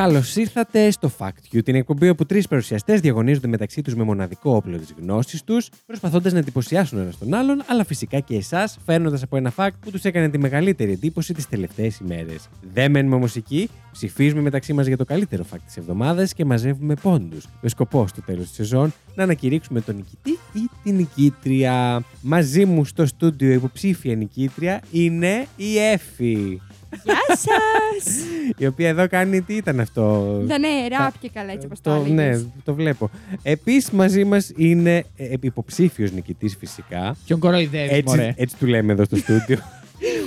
Καλώς ήρθατε στο Fact You, την εκπομπή όπου τρεις παρουσιαστές διαγωνίζονται μεταξύ τους με μοναδικό όπλο της γνώσης τους, προσπαθώντας να εντυπωσιάσουν ένας τον άλλον, αλλά φυσικά και εσάς, φέρνοντας από ένα fact που τους έκανε τη μεγαλύτερη εντύπωση τις τελευταίες ημέρες. Δεν μένουμε όμως εκεί, ψηφίζουμε μεταξύ μας για το καλύτερο fact της εβδομάδας και μαζεύουμε πόντους, με σκοπό στο τέλος της σεζόν να ανακηρύξουμε τον νικητή ή την νικήτρια. Μαζί μου στο στούντιο υποψήφια νικήτρια είναι η Εφη. Γεια σας! Η οποία εδώ κάνει τι ήταν αυτό; Δεν είναι ράπ και καλά έτσι όπως το το, ναι, έλεγες. το βλέπω. Επίσης μαζί μας είναι ε, υποψήφιος νικητής φυσικά. Ποιον κοροϊδεύεις, Έτσι, μωρέ; έτσι του λέμε εδώ στο στούντιο.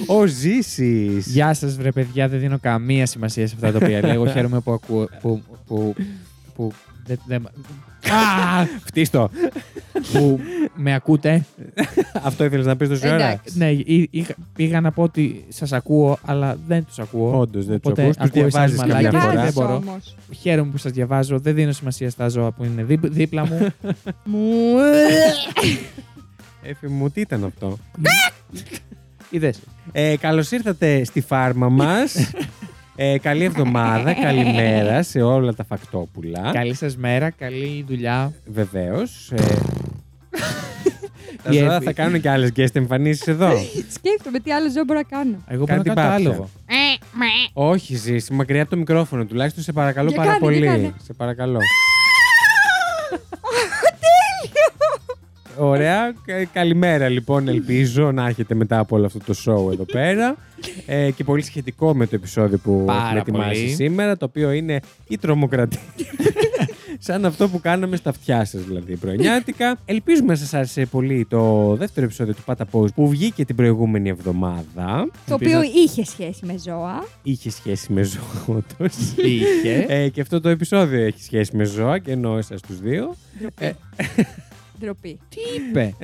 Ο Ζήσης. Γεια σας βρε παιδιά, δεν δίνω καμία σημασία σε αυτά τα οποία λέγω. Χαίρομαι που ακούω. Που, που, που, δεν- δεν- Α, Φτύστο. που με ακούτε. Αυτό ήθελες να πεις τόση ώρα. Εντάξει. Ναι, ή- είχα- πήγα να πω ότι σας ακούω, αλλά δεν τους ακούω. Όντως δεν τους Οπότε ακούς. Τους ακούω εσάς διαβάζεις καμιά μαλάκες, φορά. δεν μπορώ. όμως. Χαίρομαι που σας διαβάζω. Δεν δίνω σημασία στα ζώα που είναι δίπ- δίπλα μου. Μου. Έφη μου, τι ήταν αυτό; Είδες. Ε, Καλώς ήρθατε στη φάρμα μας. Ε, καλή εβδομάδα, καλημέρα σε όλα τα φακτόπουλα. Καλή σας μέρα, καλή δουλειά. Βεβαίως. Ε, τα Η ζώα Εύη. θα κάνουν και άλλες guest εμφανίσεις εδώ. Σκέφτομαι τι άλλο ζώο μπορώ να κάνω. Εγώ Κάνει μπορώ να κάνω το την άλογο. Όχι, ζήσει, μακριά από το μικρόφωνο. Τουλάχιστον σε παρακαλώ Για πάρα κάνε, πολύ. για κάνε. Σε παρακαλώ. Ωραία. Κα- Καλημέρα λοιπόν. Ελπίζω να έχετε μετά από όλο αυτό το show εδώ πέρα. Ε, και πολύ σχετικό με το επεισόδιο που Πάρα έχουμε ετοιμάσει πολύ. σήμερα, το οποίο είναι η τρομοκρατία. Σαν αυτό που κάναμε στα αυτιά σας, δηλαδή πρωινιάτικα. Ελπίζουμε να σας άρεσε πολύ το δεύτερο επεισόδιο του Πάτα Post που βγήκε την προηγούμενη εβδομάδα. Το οποίο είχε σχέση με ζώα. Είχε σχέση με ζώα, όντως. Είχε. Ε, και αυτό το επεισόδιο έχει σχέση με ζώα και εννοώ εσάς τους δύο. Ε. Ντροπή. Ντροπή. Τι είπε;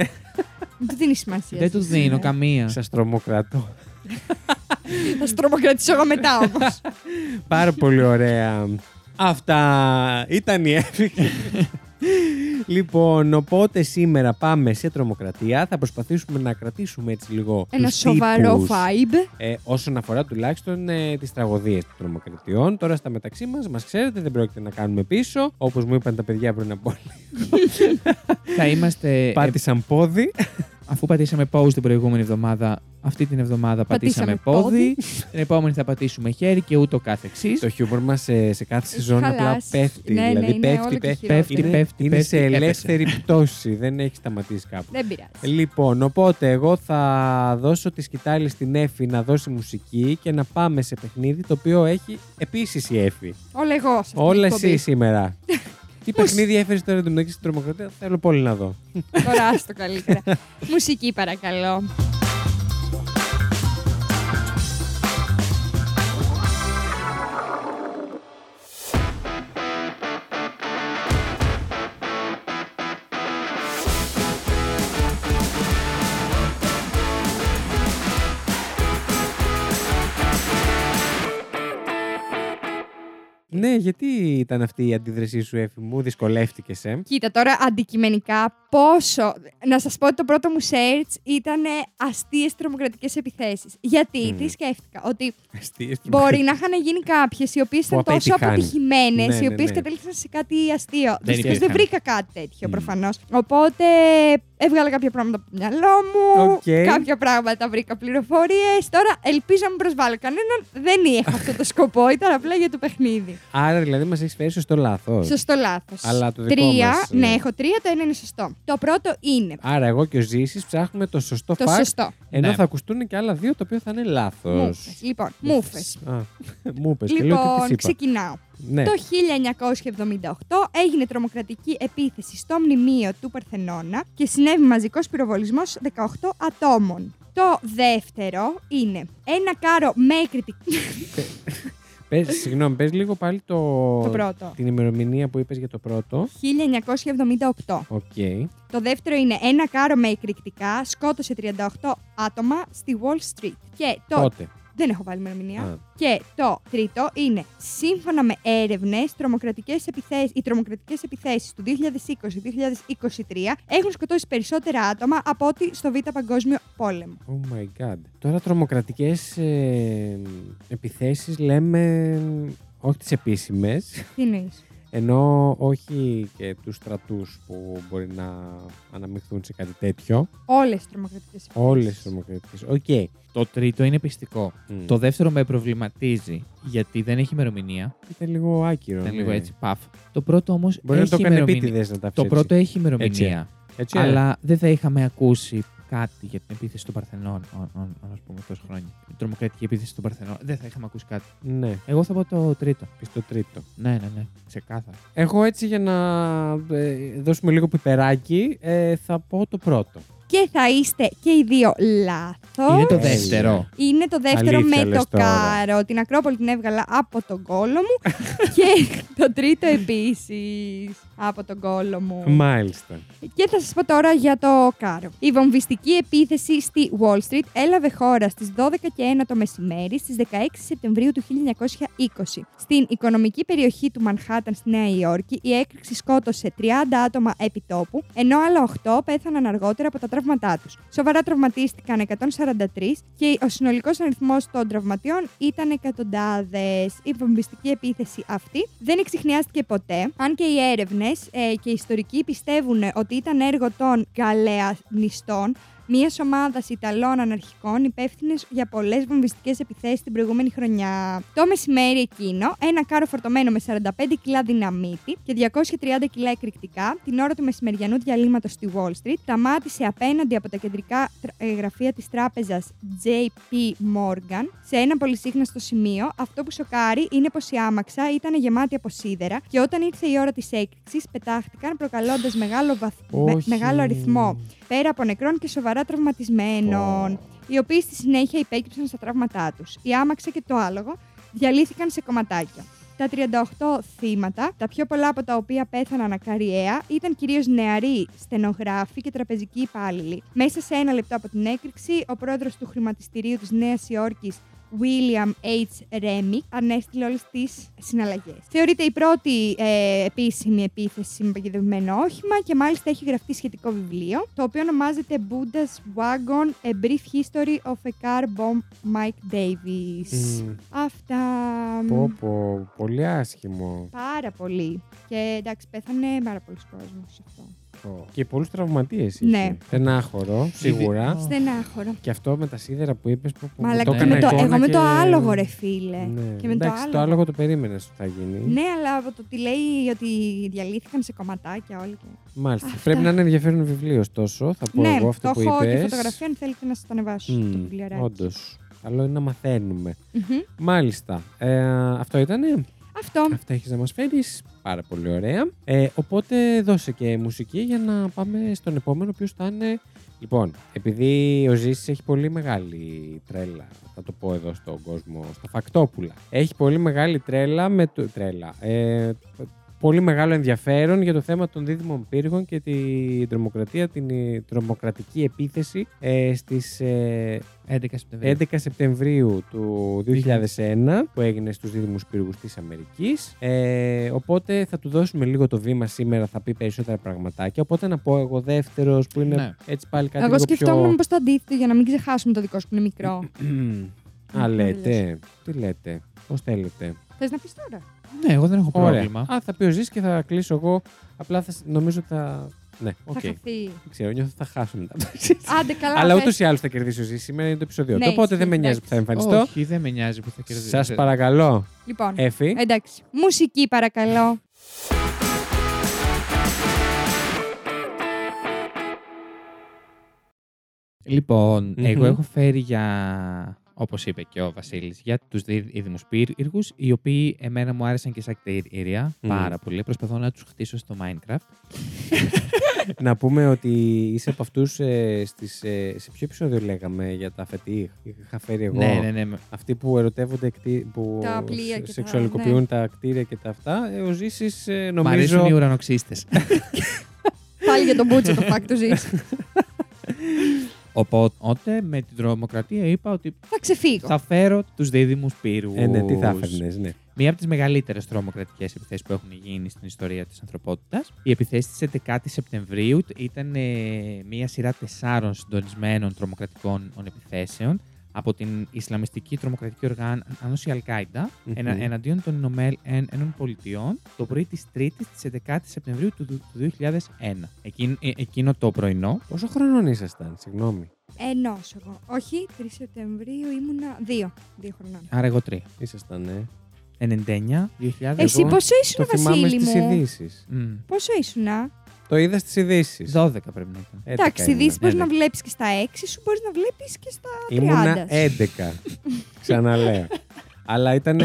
Δεν του δίνει σημασία. Δεν τους εσύ, δίνω ε. καμία. Σας τρομοκρατώ. Θα σου τρομοκρατήσω εγώ μετά όμως. Πάρα πολύ ωραία. Αυτά ήταν η Εύη. λοιπόν, οπότε σήμερα πάμε σε τρομοκρατία. Θα προσπαθήσουμε να κρατήσουμε έτσι λίγο Ένα τους σοβαρό τύπους, vibe. ε, όσον αφορά τουλάχιστον ε, τις τραγωδίες των τρομοκρατιών. Τώρα στα μεταξύ μας, μας ξέρετε, δεν πρόκειται να κάνουμε πίσω. Όπως μου είπαν τα παιδιά πριν από Θα είμαστε. ε, Πάτησαν πόδι. Αφού πατήσαμε pause την προηγούμενη εβδομάδα, αυτή την εβδομάδα πατήσαμε, Πατήσαμε πόδι. την επόμενη θα πατήσουμε χέρι και ούτω κάθε εξή. Το χιούμορ μας σε, σε κάθε Έχει σεζόν απλά χαλάσει. πέφτει. Ναι, ναι, δηλαδή είναι πέφτει, όλο και πέφτει, χειρότερο. Πέφτει, είναι, πέφτει, είναι πέφτει, σε έπεσε. ελεύθερη πτώση. δεν έχει σταματήσει κάπου. Δεν πειράζει. Λοιπόν, οπότε εγώ θα δώσω τη σκητάλη στην Εφη να δώσει μουσική και να πάμε σε παιχνίδι το οποίο έχει επίσης η Εφη. Όλα εγώ. σε αυτή την Όλα εκπομπή. εσύ σήμερα. Τι παιχνίδι έφερες τώρα την στην τρομοκρατία, θέλω πολύ να δω. Τώρα άστο καλύτερα. Μουσική παρακαλώ. Ναι, γιατί ήταν αυτή η αντίδρασή σου, Εφη μου, δυσκολεύτηκες. Ε; Κοίτα τώρα αντικειμενικά πόσο. Να σας πω ότι το πρώτο μου search ήταν αστείες τρομοκρατικές επιθέσεις. Γιατί, Μμμ. τι σκέφτηκα, ότι Αστείες μπορεί να είχαν γίνει κάποιες οι οποίες ήταν Που τόσο απέτυχαν. αποτυχημένες, Ναι, οι ναι, οποίες ναι. κατέληξαν σε κάτι αστείο. Δεν Δυστυχώς δεν υπήρχαν. βρήκα κάτι τέτοιο Μμ. προφανώς. Οπότε έβγαλα κάποια πράγματα από το μυαλό μου. Οκ. Κάποια πράγματα βρήκα πληροφορίες. Τώρα ελπίζω να μην προσβάλλω κανέναν. Δεν είχα αυτό το σκοπό, ήταν απλά για το παιχνίδι. Άρα δηλαδή μας έχεις φέρει στο λάθος. Σωστό λάθος. Αλλά το δικό Τρία, μας, ε. ναι, έχω τρία, το ένα είναι σωστό. Το πρώτο είναι Άρα εγώ και ο Ζήσης ψάχνουμε το σωστό το fact, σωστό. ενώ Ναι. θα ακουστούν και άλλα δύο, το οποίο θα είναι λάθος. Μούφες. Λοιπόν, μούφες. Α, μου είπες και λέω τις Λοιπόν, της είπα. ξεκινάω. Ναι. Το 1978 έγινε τρομοκρατική επίθεση στο μνημείο του Παρθενώνα και συνέβη μαζικός πυροβολισμός 18 ατόμων. Το δεύτερο είναι ένα κάρο με κριτική. Πες, συγγνώμη, πες λίγο πάλι το... το πρώτο. την ημερομηνία που είπες για το πρώτο. 1978. Οκ. Το δεύτερο είναι ένα κάρο με εκρηκτικά σκότωσε 38 άτομα στη Wall Street. Και το Πότε; Δεν έχω βάλει ημερομηνία. Α. Και το τρίτο είναι, σύμφωνα με έρευνες, οι τρομοκρατικές επιθέσεις του 2020-2023 έχουν σκοτώσει περισσότερα άτομα από ό,τι στο Β' Παγκόσμιο Πόλεμο. Oh my god. Τώρα τρομοκρατικές ε, επιθέσεις λέμε όχι τις επίσημες, Τι εννοείς; Ενώ όχι και τους στρατούς που μπορεί να αναμειχθούν σε κάτι τέτοιο. Όλες τις τρομοκρατικές επιθέσεις. Όλες τις τρομοκρατικές. Οκ. Το τρίτο είναι πειστικό. Μμ. Το δεύτερο με προβληματίζει γιατί δεν έχει ημερομηνία. Ήταν λίγο άκυρο. Ήταν ναι. λίγο έτσι, παφ. Το πρώτο όμως Μπορεί έχει να το κάνει ημερομηνία. επίτηδες να τα Το αφήσει πρώτο έτσι. έχει ημερομηνία. Έτσι, ε. Αλλά δεν θα είχαμε ακούσει κάτι για την επίθεση των Παρθενών, ας πούμε, τόσα χρόνια. Η τρομοκρατική επίθεση των Παρθενών. Δεν θα είχαμε ακούσει κάτι. Ναι, Εγώ θα πω το τρίτο. πεις το τρίτο. Ναι, ναι, ναι. Ξεκάθαρα. Εγώ έτσι για να ε, δώσουμε λίγο πιπεράκι ε, θα πω το πρώτο. Και θα είστε και οι δύο λάθος. Είναι το Τέλεια. δεύτερο. Είναι το δεύτερο Αλήθεια με λες το τώρα. κάρο. Την Ακρόπολη την έβγαλα από τον κόλο μου. και το τρίτο επίσης από τον κόλο μου. Μάλιστα. Και θα σας πω τώρα για το κάρο. Η βομβιστική επίθεση στη Wall Street έλαβε χώρα στις 12 και 1 το μεσημέρι στις 16 Σεπτεμβρίου του 1920. Στην οικονομική περιοχή του Μανχάταν στη Νέα Υόρκη η έκρηξη σκότωσε 30 άτομα επί τόπου, ενώ άλλα 8 πέθαναν αργότερα από τα τραύματά τους. Σοβαρά τραυματίστηκαν 143 και ο συνολικός αριθμός των τραυματιών ήταν εκατοντάδες. Η βομβιστική επίθεση αυτή δεν εξηχνιάστηκε ποτέ, αν και οι έρευνες και οι ιστορικοί πιστεύουν ότι ήταν έργο των Γαλεανιστών, μιας ομάδας Ιταλών αναρχικών υπεύθυνες για πολλές βομβιστικές επιθέσεις την προηγούμενη χρονιά. Το μεσημέρι εκείνο, ένα κάρο φορτωμένο με 45 κιλά δυναμίτη και 230 κιλά εκρηκτικά, την ώρα του μεσημεριανού διαλύματος στη Wall Street, σταμάτησε απέναντι από τα κεντρικά τρα- ε, γραφεία της τράπεζας JP Morgan σε ένα πολυσύχναστο σημείο. Αυτό που σοκάρει είναι πως η άμαξα ήταν γεμάτη από σίδερα και όταν ήρθε η ώρα της έκρηξης πετάχτηκαν προκαλώντας μεγάλο, βαθ- με- Όχι. μεγάλο αριθμό πέρα από νεκρών και σοβαρά τραυματισμένων, οι οποίοι στη συνέχεια υπέκυψαν στα τραύματά τους. Η άμαξα και το άλογο διαλύθηκαν σε κομματάκια. Τα 38 θύματα, τα πιο πολλά από τα οποία πέθαναν ακαριέα, ήταν κυρίως νεαροί στενογράφοι και τραπεζικοί υπάλληλοι. Μέσα σε ένα λεπτό από την έκρηξη, ο πρόεδρος του χρηματιστηρίου της Νέας Υόρκης, William H. Remick, ανέστηλε όλες τις συναλλαγές. Θεωρείται η πρώτη ε, επίσημη επίθεση με παγιδευμένο όχημα και μάλιστα έχει γραφτεί σχετικό βιβλίο, το οποίο ονομάζεται Buddha's Wagon, A Brief History of a Car Bomb Mike Davis. Μμ. Αυτά. Πω, πω, πολύ άσχημο. Πάρα πολύ. Και εντάξει, πέθανε πάρα πολλοί κόσμοι σε αυτό. Πω. Και πολλούς τραυματίες είχε. Ναι. Στενάχωρο, σίγουρα. Ω. Στενάχωρο. Και αυτό με τα σίδερα που είπες. Που, που Μαλάκα, το και έκανα με το- εικόνα εγώ με και- το άλογο, ρε φίλε. Ναι. Και με το Εντάξει, το άλογο. άλογο το περίμενες ότι θα γίνει. Ναι, αλλά από το ότι λέει ότι διαλύθηκαν σε κομματάκια όλοι. Και... Μάλιστα. Αυτά. Πρέπει να είναι ενδιαφέρον βιβλίο, ωστόσο. Θα πω ναι, εγώ αυτό το που έχω και είπες. φωτογραφία αν θέλετε να σας το ανεβάσω στο βιβλιαράκι. Όντως. Καλό είναι να μαθαίνουμε. Μμμ. Μάλιστα. Ε, αυτό ήτανε; Αυτό. Αυτά έχεις να μας φέρεις. Πάρα πολύ ωραία. Ε, οπότε δώσε και μουσική για να πάμε στον επόμενο, ο οποίος θα είναι. Λοιπόν, επειδή ο Ζήσης έχει πολύ μεγάλη τρέλα, θα το πω εδώ στον κόσμο, στα φακτόπουλα. Έχει πολύ μεγάλη τρέλα με το. Τρέλα. Ε, πολύ μεγάλο ενδιαφέρον για το θέμα των δίδυμων πύργων και την τρομοκρατία, την ε, τρομοκρατική επίθεση ε, στις ε, 11 Σεπτεμβρίου. 11 Σεπτεμβρίου του 2001 που έγινε στους δίδυμους πύργους της Αμερικής. Ε, οπότε θα του δώσουμε λίγο το βήμα σήμερα, θα πει περισσότερα πραγματάκια. Οπότε να πω εγώ δεύτερος που είναι Ναι. έτσι πάλι κάτι Εγώ λίγο σκεφτόμουν πιο... μήπως το αντίθετο για να μην ξεχάσουμε το δικό σου που είναι μικρό. Α, να λέτε. Τι λέτε. Πώς θέλετε. Θες να πεις τώρα; Ναι, εγώ δεν έχω Ωραία. πρόβλημα. Α, θα πει ο Ζής και θα κλείσω εγώ. Απλά θα, σ- νομίζω θα... Ναι, οκ. Θα χαθεί. Δεν ξέρω, νιώθω ότι θα χάσουμε τα Άντε καλά. Αλλά πες. ούτως ή άλλως θα κερδίσει ο Ζήσης. Σήμερα είναι το επεισόδιο. Ναι, του, Οπότε ισχύει, δεν με νοιάζει που θα εντάξει. εμφανιστώ. Όχι, δεν με νοιάζει που θα κερδίσει. Σας παρακαλώ, Λοιπόν, Εφη. εντάξει. Μουσική παρακαλώ. Λοιπόν, Μμμ. εγώ έχω φέρει για, όπως είπε και ο Βασίλης, για τους δίδυμους πύργους, οι οποίοι εμένα μου άρεσαν και σαν κτίρια Μμ. πάρα πολύ. Προσπαθώ να τους χτίσω στο Minecraft. Να πούμε ότι είσαι από αυτούς ε, στις, ε, σε ποιο επεισόδιο λέγαμε για τα φετή. Είχα φέρει εγώ. Ναι, ναι, ναι. με- Αυτοί που ερωτεύονται, κτί- που Τα πλοία σε- και τα- σεξουαλικοποιούν τα κτίρια και τα αυτά. Ε, ο Ζήσης ε, Μ' αρέσουν νομίζω. οι ουρανοξύστες. Πάλι για τον Μπούτσο το fact του ζεις. Οπότε με την τρομοκρατία είπα ότι Θα ξεφύγω. θα φέρω τους δίδυμους πύργου. Ε, ναι, τι θα έφερνε, ναι. Μία από τις μεγαλύτερες τρομοκρατικές επιθέσεις που έχουν γίνει στην ιστορία της ανθρωπότητας. Η επιθέση της 11η Σεπτεμβρίου ήταν ε, μία σειρά τεσσάρων συντονισμένων τρομοκρατικών επιθέσεων από την Ισλαμιστική τρομοκρατική οργάνωση Al-Qaeda Μμμ. ενα- εναντίον των Ηνωμένων Πολιτειών το πρωί της 3η της 11η Σεπτεμβρίου του, του 2001. Εκείνο, ε, εκείνο το πρωινό, Πόσο χρονών ήσασταν, συγγνώμη; Ενός εγώ. Όχι, 3 Σεπτεμβρίου ήμουνα δύο. Δύο χρονών. άρα εγώ τρία. Ήσασταν, ναι. 99, 2000. Εσύ εγώ πόσο Το ήσουν, θυμάμαι Βασίλη στις μου; ειδήσεις. Μμ. Πόσο ήσουνα; Το είδα στι ειδήσεις; 12 πρέπει να ήταν. Εντάξει, ειδήσεις μπορείς ναι, να ναι. βλέπεις και στα 6 σου, μπορείς να βλέπεις και στα 30. Ήμουνα 11. Ξαναλέω. Αλλά ήταν.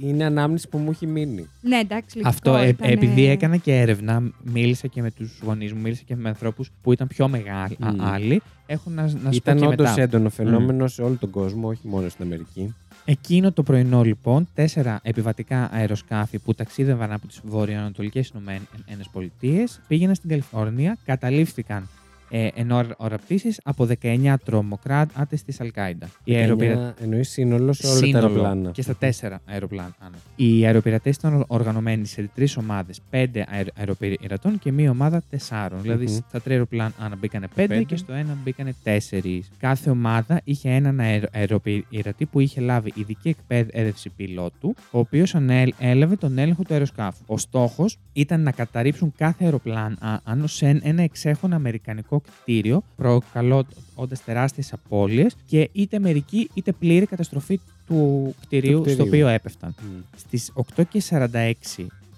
Είναι ανάμνηση που μου έχει μείνει. Ναι, εντάξει, λογικό, Αυτό ε, ήτανε- επειδή έκανα και έρευνα, μίλησα και με τους γονείς μου, μίλησα και με ανθρώπους που ήταν πιο μεγάλοι. Μμ. άλλοι. Έχω να, να σου πω Ήταν και όντως μετά. έντονο φαινόμενο σε όλο τον κόσμο, όχι μόνο στην Αμερική. Εκείνο το πρωινό, λοιπόν, τέσσερα επιβατικά αεροσκάφη που ταξίδευαν από τις βορειοανατολικέ ΗΠΑ πήγαιναν στην Καλιφόρνια, καταλήφθηκαν ε, εν ώρα, ώρα πτήσης από 19 τρομοκράτε τη Αλκάιντα. Οι αεροπειρα- Εννοείς σύνολος σε όλα τα Σύνολο αεροπλάνα. Και στα τέσσερα αεροπλάνα. Οι αεροπειρατές ήταν οργανωμένοι σε τρεις ομάδες. Πέντε αερο- αεροπειρατών και μία ομάδα τεσσάρων. Δηλαδή Μμμ. στα τρία αεροπλάνα μπήκανε πέντε, Πέντε. και στο ένα μπήκανε τέσσερις. Κάθε ομάδα είχε έναν αερο- αεροπειρατή που είχε λάβει ειδική εκπαίδευση πιλότου, ο οποίος έλαβε τον έλεγχο του αεροσκάφου. Ο στόχος ήταν να καταρρύψουν κάθε αεροπλάνο σε ένα εξέχον αμερικανικό κτίριο, προκαλώντας τεράστιες απώλειες και είτε μερική είτε πλήρη καταστροφή του κτηρίου, κτηρίου. στο οποίο έπεφταν. Μμ. Στις 8.46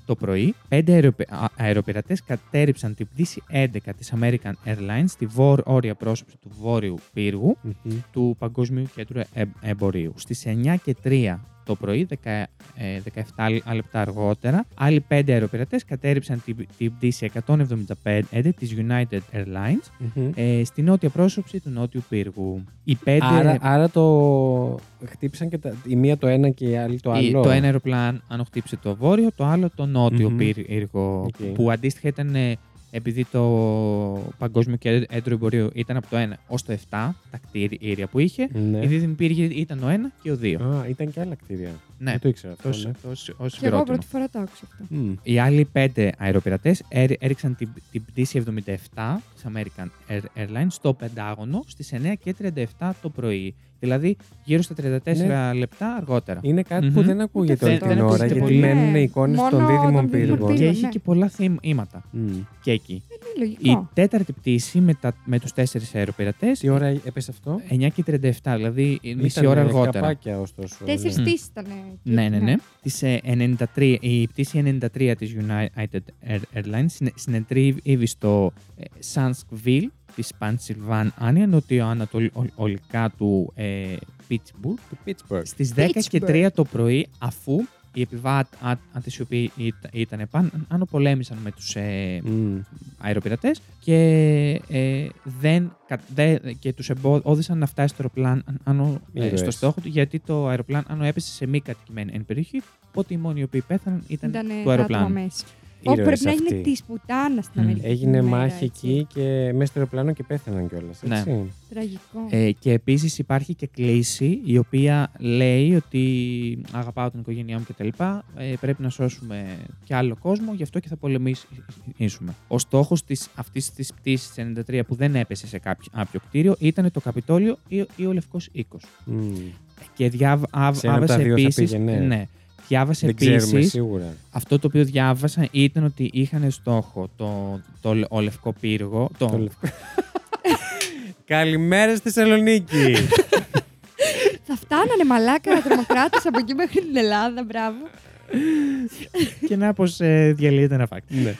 το πρωί, πέντε αεροπε... α- αεροπειρατές κατέριψαν την πτήση 11 της American Airlines στη βόρεια πρόσωψη του Βόρειου Πύργου Μμμ. του Παγκόσμιου Κέντρου Ε- Εμπορίου. Στις 9 και 3 το πρωί, δεκα- ε, 17 λεπτά αργότερα, άλλοι πέντε αεροπειρατές κατέρριψαν την, την πτήση 175 της United Airlines Μμμ. ε, στη νότια πρόσωψη του Νότιου Πύργου. Οι πέντε... Άρα, άρα το χτύπησαν και τα, η μία το ένα και η άλλη το Η- άλλο. Το ένα αεροπλάνο χτύπησε το βόρειο, το άλλο το νότιο Μμμ. πύργο. Οκ. Που αντίστοιχα ήταν ε, επειδή το Παγκόσμιο Κέντρο Εμπορίου ήταν από το 1 ως το 7, τα κτίρια που είχε, Ναι. οι δίδυμοι πύργοι ήταν ο 1 και ο 2. Α, ήταν και άλλα κτίρια. Ναι, Δεν το ήξερα αυτό. ως, ναι. ως, ως Και εγώ συγκρότημα. πρώτη φορά το άκουσα αυτό. Μμ. Οι άλλοι πέντε αεροπειρατές έρι- έριξαν την, την πτήση 77 της American Air- Airlines στο Πεντάγωνο στις 9 και 37 το πρωί. Δηλαδή γύρω στα 34 λεπτά αργότερα. Είναι κάτι που Μμμ. δεν ακούγεται όλη Δεν- την δεν ώρα, ακούγεται γιατί πολύ. μένουν Ναι. οι εικόνες Μόνο των δίδυμων των δίδυμων πύργων. Και πύργων. έχει ναι. και πολλά θύματα Μμ. και εκεί. Είναι Η λογικό. τέταρτη πτήση με, τα, με τους τέσσερις αεροπειρατές Τι ώρα έπεσε αυτό; 9 και 37, δηλαδή μισή Ήταν ώρα αργότερα. καπάκια ωστόσο. Τέσσερις Μμ. πτήσεις ήταν. Ναι, ναι, ναι. Της, ε, 93, η πτήση 93 της United Air- Airlines συνε- συνετρίβει στο ε, Sunskville της Pennsylvania, νοτιοανατολικά του ε, Pittsburgh, Του Pittsburgh. στις 10 και Pittsburgh. 3 το πρωί, αφού οι επιβάτες οι οποίοι ήταν- ήταν πάνω πολέμησαν με τους ε, Μμ. αεροπειρατές και, ε, δεν, κα- δε- και τους εμπόδισαν να φτάσει το αεροπλάνο ε, Ήρωες. στο στόχο του γιατί το αεροπλάνο έπεσε σε μη κατοικημένη εν περιοχή οπότε οι μόνοι οι οποίοι πέθαναν ήταν, Ήταν του άτομα αεροπλάνου. μέσα. Όπου Ήρωες πρέπει να αυτοί. έγινε της πουτάνας στην Μμ. Αμερική. Έγινε την ημέρα, μάχη έτσι. εκεί και μέσα στο αεροπλάνο και πέθαναν κιόλας. Ναι. Έτσι. Τραγικό. Ε, και επίσης υπάρχει και κλίση η οποία λέει ότι αγαπάω την οικογένειά μου κτλ. Ε, πρέπει να σώσουμε και άλλο κόσμο, γι' αυτό και θα πολεμήσουμε. Ο στόχος της, αυτής της πτήσης της 93 που δεν έπεσε σε κάποιο, κάποιο κτίριο ήταν το Καπιτόλιο ή, ή ο Λευκός Οίκος. Μμ. Και διάβα, α- Σε ένα από τα άβασε δύο θα επίσης, πήγαινε. ναι, διάβασε Δεν ξέρουμε επίσης, σίγουρα. αυτό το οποίο διάβασα ήταν ότι είχαν στόχο το, το, ο Λευκό Πύργο, το, Το λευκό. Καλημέρα στη Θεσσαλονίκη. Θα φτάνανε μαλάκα τρομοκράτες από εκεί μέχρι την Ελλάδα, μπράβο. και να πως ε, διαλύεται ένα φάκελο. ναι.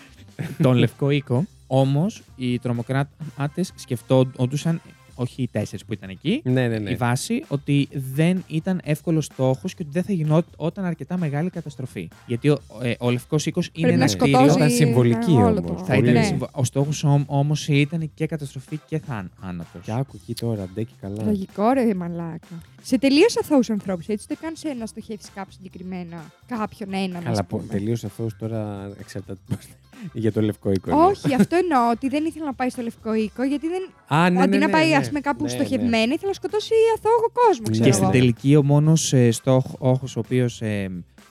τον Λευκό Οίκο. Όμως οι τρομοκράτες σκεφτόντουσαν, όχι οι τέσσερις που ήταν εκεί, ναι, ναι, ναι. η βάση ότι δεν ήταν εύκολος στόχος και ότι δεν θα γινόταν αρκετά μεγάλη καταστροφή. Γιατί ο, ε, ο Λευκός Οίκος είναι Πρέπει ένα να κτίριο. σκοτώσει Ήταν συμβολική όλο όμως. το- Θα Πολύ. ήταν Ναι. συμβο- Ο στόχος όμως ήταν και καταστροφή και θάνατο. Και άκου εκεί τώρα, ντε και καλά. Τραγικό ρε μαλάκα. Σε τελείω αθώους ανθρώπους, έτσι δεν κάνεις σε να στοχεύσει κάπου συγκεκριμένα κάποιον έναν. Καλά, ας πούμε. τελείω αυτό τώρα εξαρτάται πώς- Για το λευκό οίκο. εννοώ. Όχι, αυτό εννοώ ότι δεν ήθελε να πάει στο Λευκό Οίκο, γιατί δεν. Α, ναι, αντί ναι, να ναι, πάει ναι. ας πούμε, κάπου Ναι, στοχευμένα, ναι. ήθελε να σκοτώσει αθώο κόσμο, ξέρω Και στην εγώ. τελική ο μόνος στόχο ο οποίος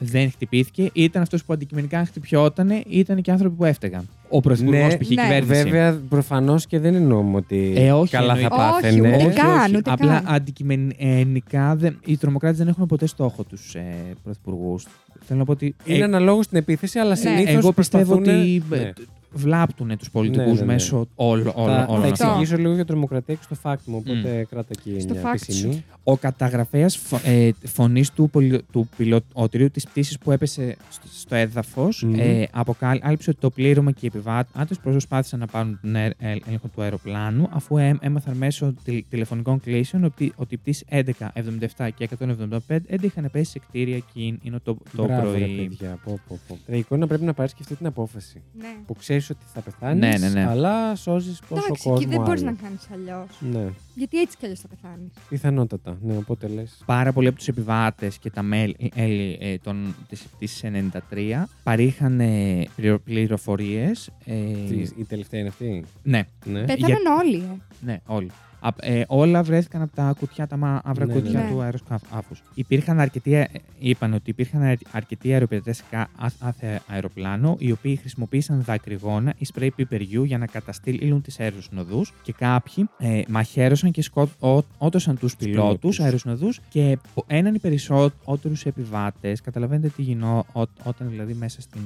δεν χτυπήθηκε ήταν αυτός που αντικειμενικά αν χτυπιόταν ήταν και οι άνθρωποι που έφταιγαν. Ο πρωθυπουργός Ναι, π.χ. η ναι. κυβέρνηση. Βέβαια, προφανώς και δεν εννοούμε ότι Ε, όχι, καλά θα εννοείται. Όχι, πάθαινε. ούτε καν, ούτε Απλά καν. αντικειμενικά δεν, οι τρομοκράτες δεν έχουν ποτέ στόχο τους ε, πρωθυπουργούς. Θέλω να πω ότι. Είναι ε, αναλόγως στην επίθεση, αλλά Ναι. συνήθως. εγώ πιστεύω ότι Ναι. Ε, βλάπτουν τους πολιτικούς Ναι, ναι, ναι. μέσω όλων Θα, όλων θα όλων αυτών. εξηγήσω λίγο για τρομοκρατία και στο fact μου, οπότε κράτα εκεί Στο μια fact πισινή. Ο καταγραφέας ε, φωνής του, πολι- του πιλωτηρίου της πτήσης που έπεσε στο, στο έδαφος Μμμ. ε, αποκάλυψε ότι το πλήρωμα και οι επιβάτες προσπάθησαν να πάρουν τον αε- ε, έλεγχο του αεροπλάνου, αφού έ- έμαθαν μέσω τηλε- τηλεφωνικών κλήσεων ότι, ότι οι πτήσει 11, 77 και 175 δεν είχαν πέσει σε κτίρια εκείνο το, το Μπράβο, ρε πρωί. παιδιά. Πω, πω, πω. Τραγικό είναι να πρέπει να πάρει και αυτή την απόφαση. Ναι. Που ξέρεις ότι θα πεθάνεις, Ναι, ναι, ναι. αλλά σώζεις πόσο Εντάξει, κόσμο. εκεί δεν μπορείς άλλο. να κάνεις αλλιώς. Ναι, Γιατί έτσι κι αλλιώς θα πεθάνεις. πιθανότατα. Ναι, οπότε λες. Πάρα πολλοί από τους επιβάτες και τα μέλη ε, των, της πτήσης 93 παρήχαν ε, πληροφορίες. Ε, Η τελευταία είναι αυτή; ναι, Ναι. Πέθαναν όλοι, ε. Ναι, όλοι. Α, ε, όλα βρέθηκαν από τα κουτιά, τα μαύρα Ναι, κουτιά ναι. του αεροσκάφου. Υπήρχαν αρκετοί, ε, είπαν ότι υπήρχαν αρ- αρκετοί αεροπλατέ σε κάθε αεροπλάνο, οι οποίοι χρησιμοποίησαν δακρυγόνα ή σπρέι πιπεριού για να καταστήλουν τις αεροσνοδού και κάποιοι ε, μαχαίρωσαν και σκότωσαν τους πιλότους, πιλότους. αεροσνοδού και πο- έναν ή περισσότερου επιβάτες. Καταλαβαίνετε τι γινόταν δηλαδή μέσα στην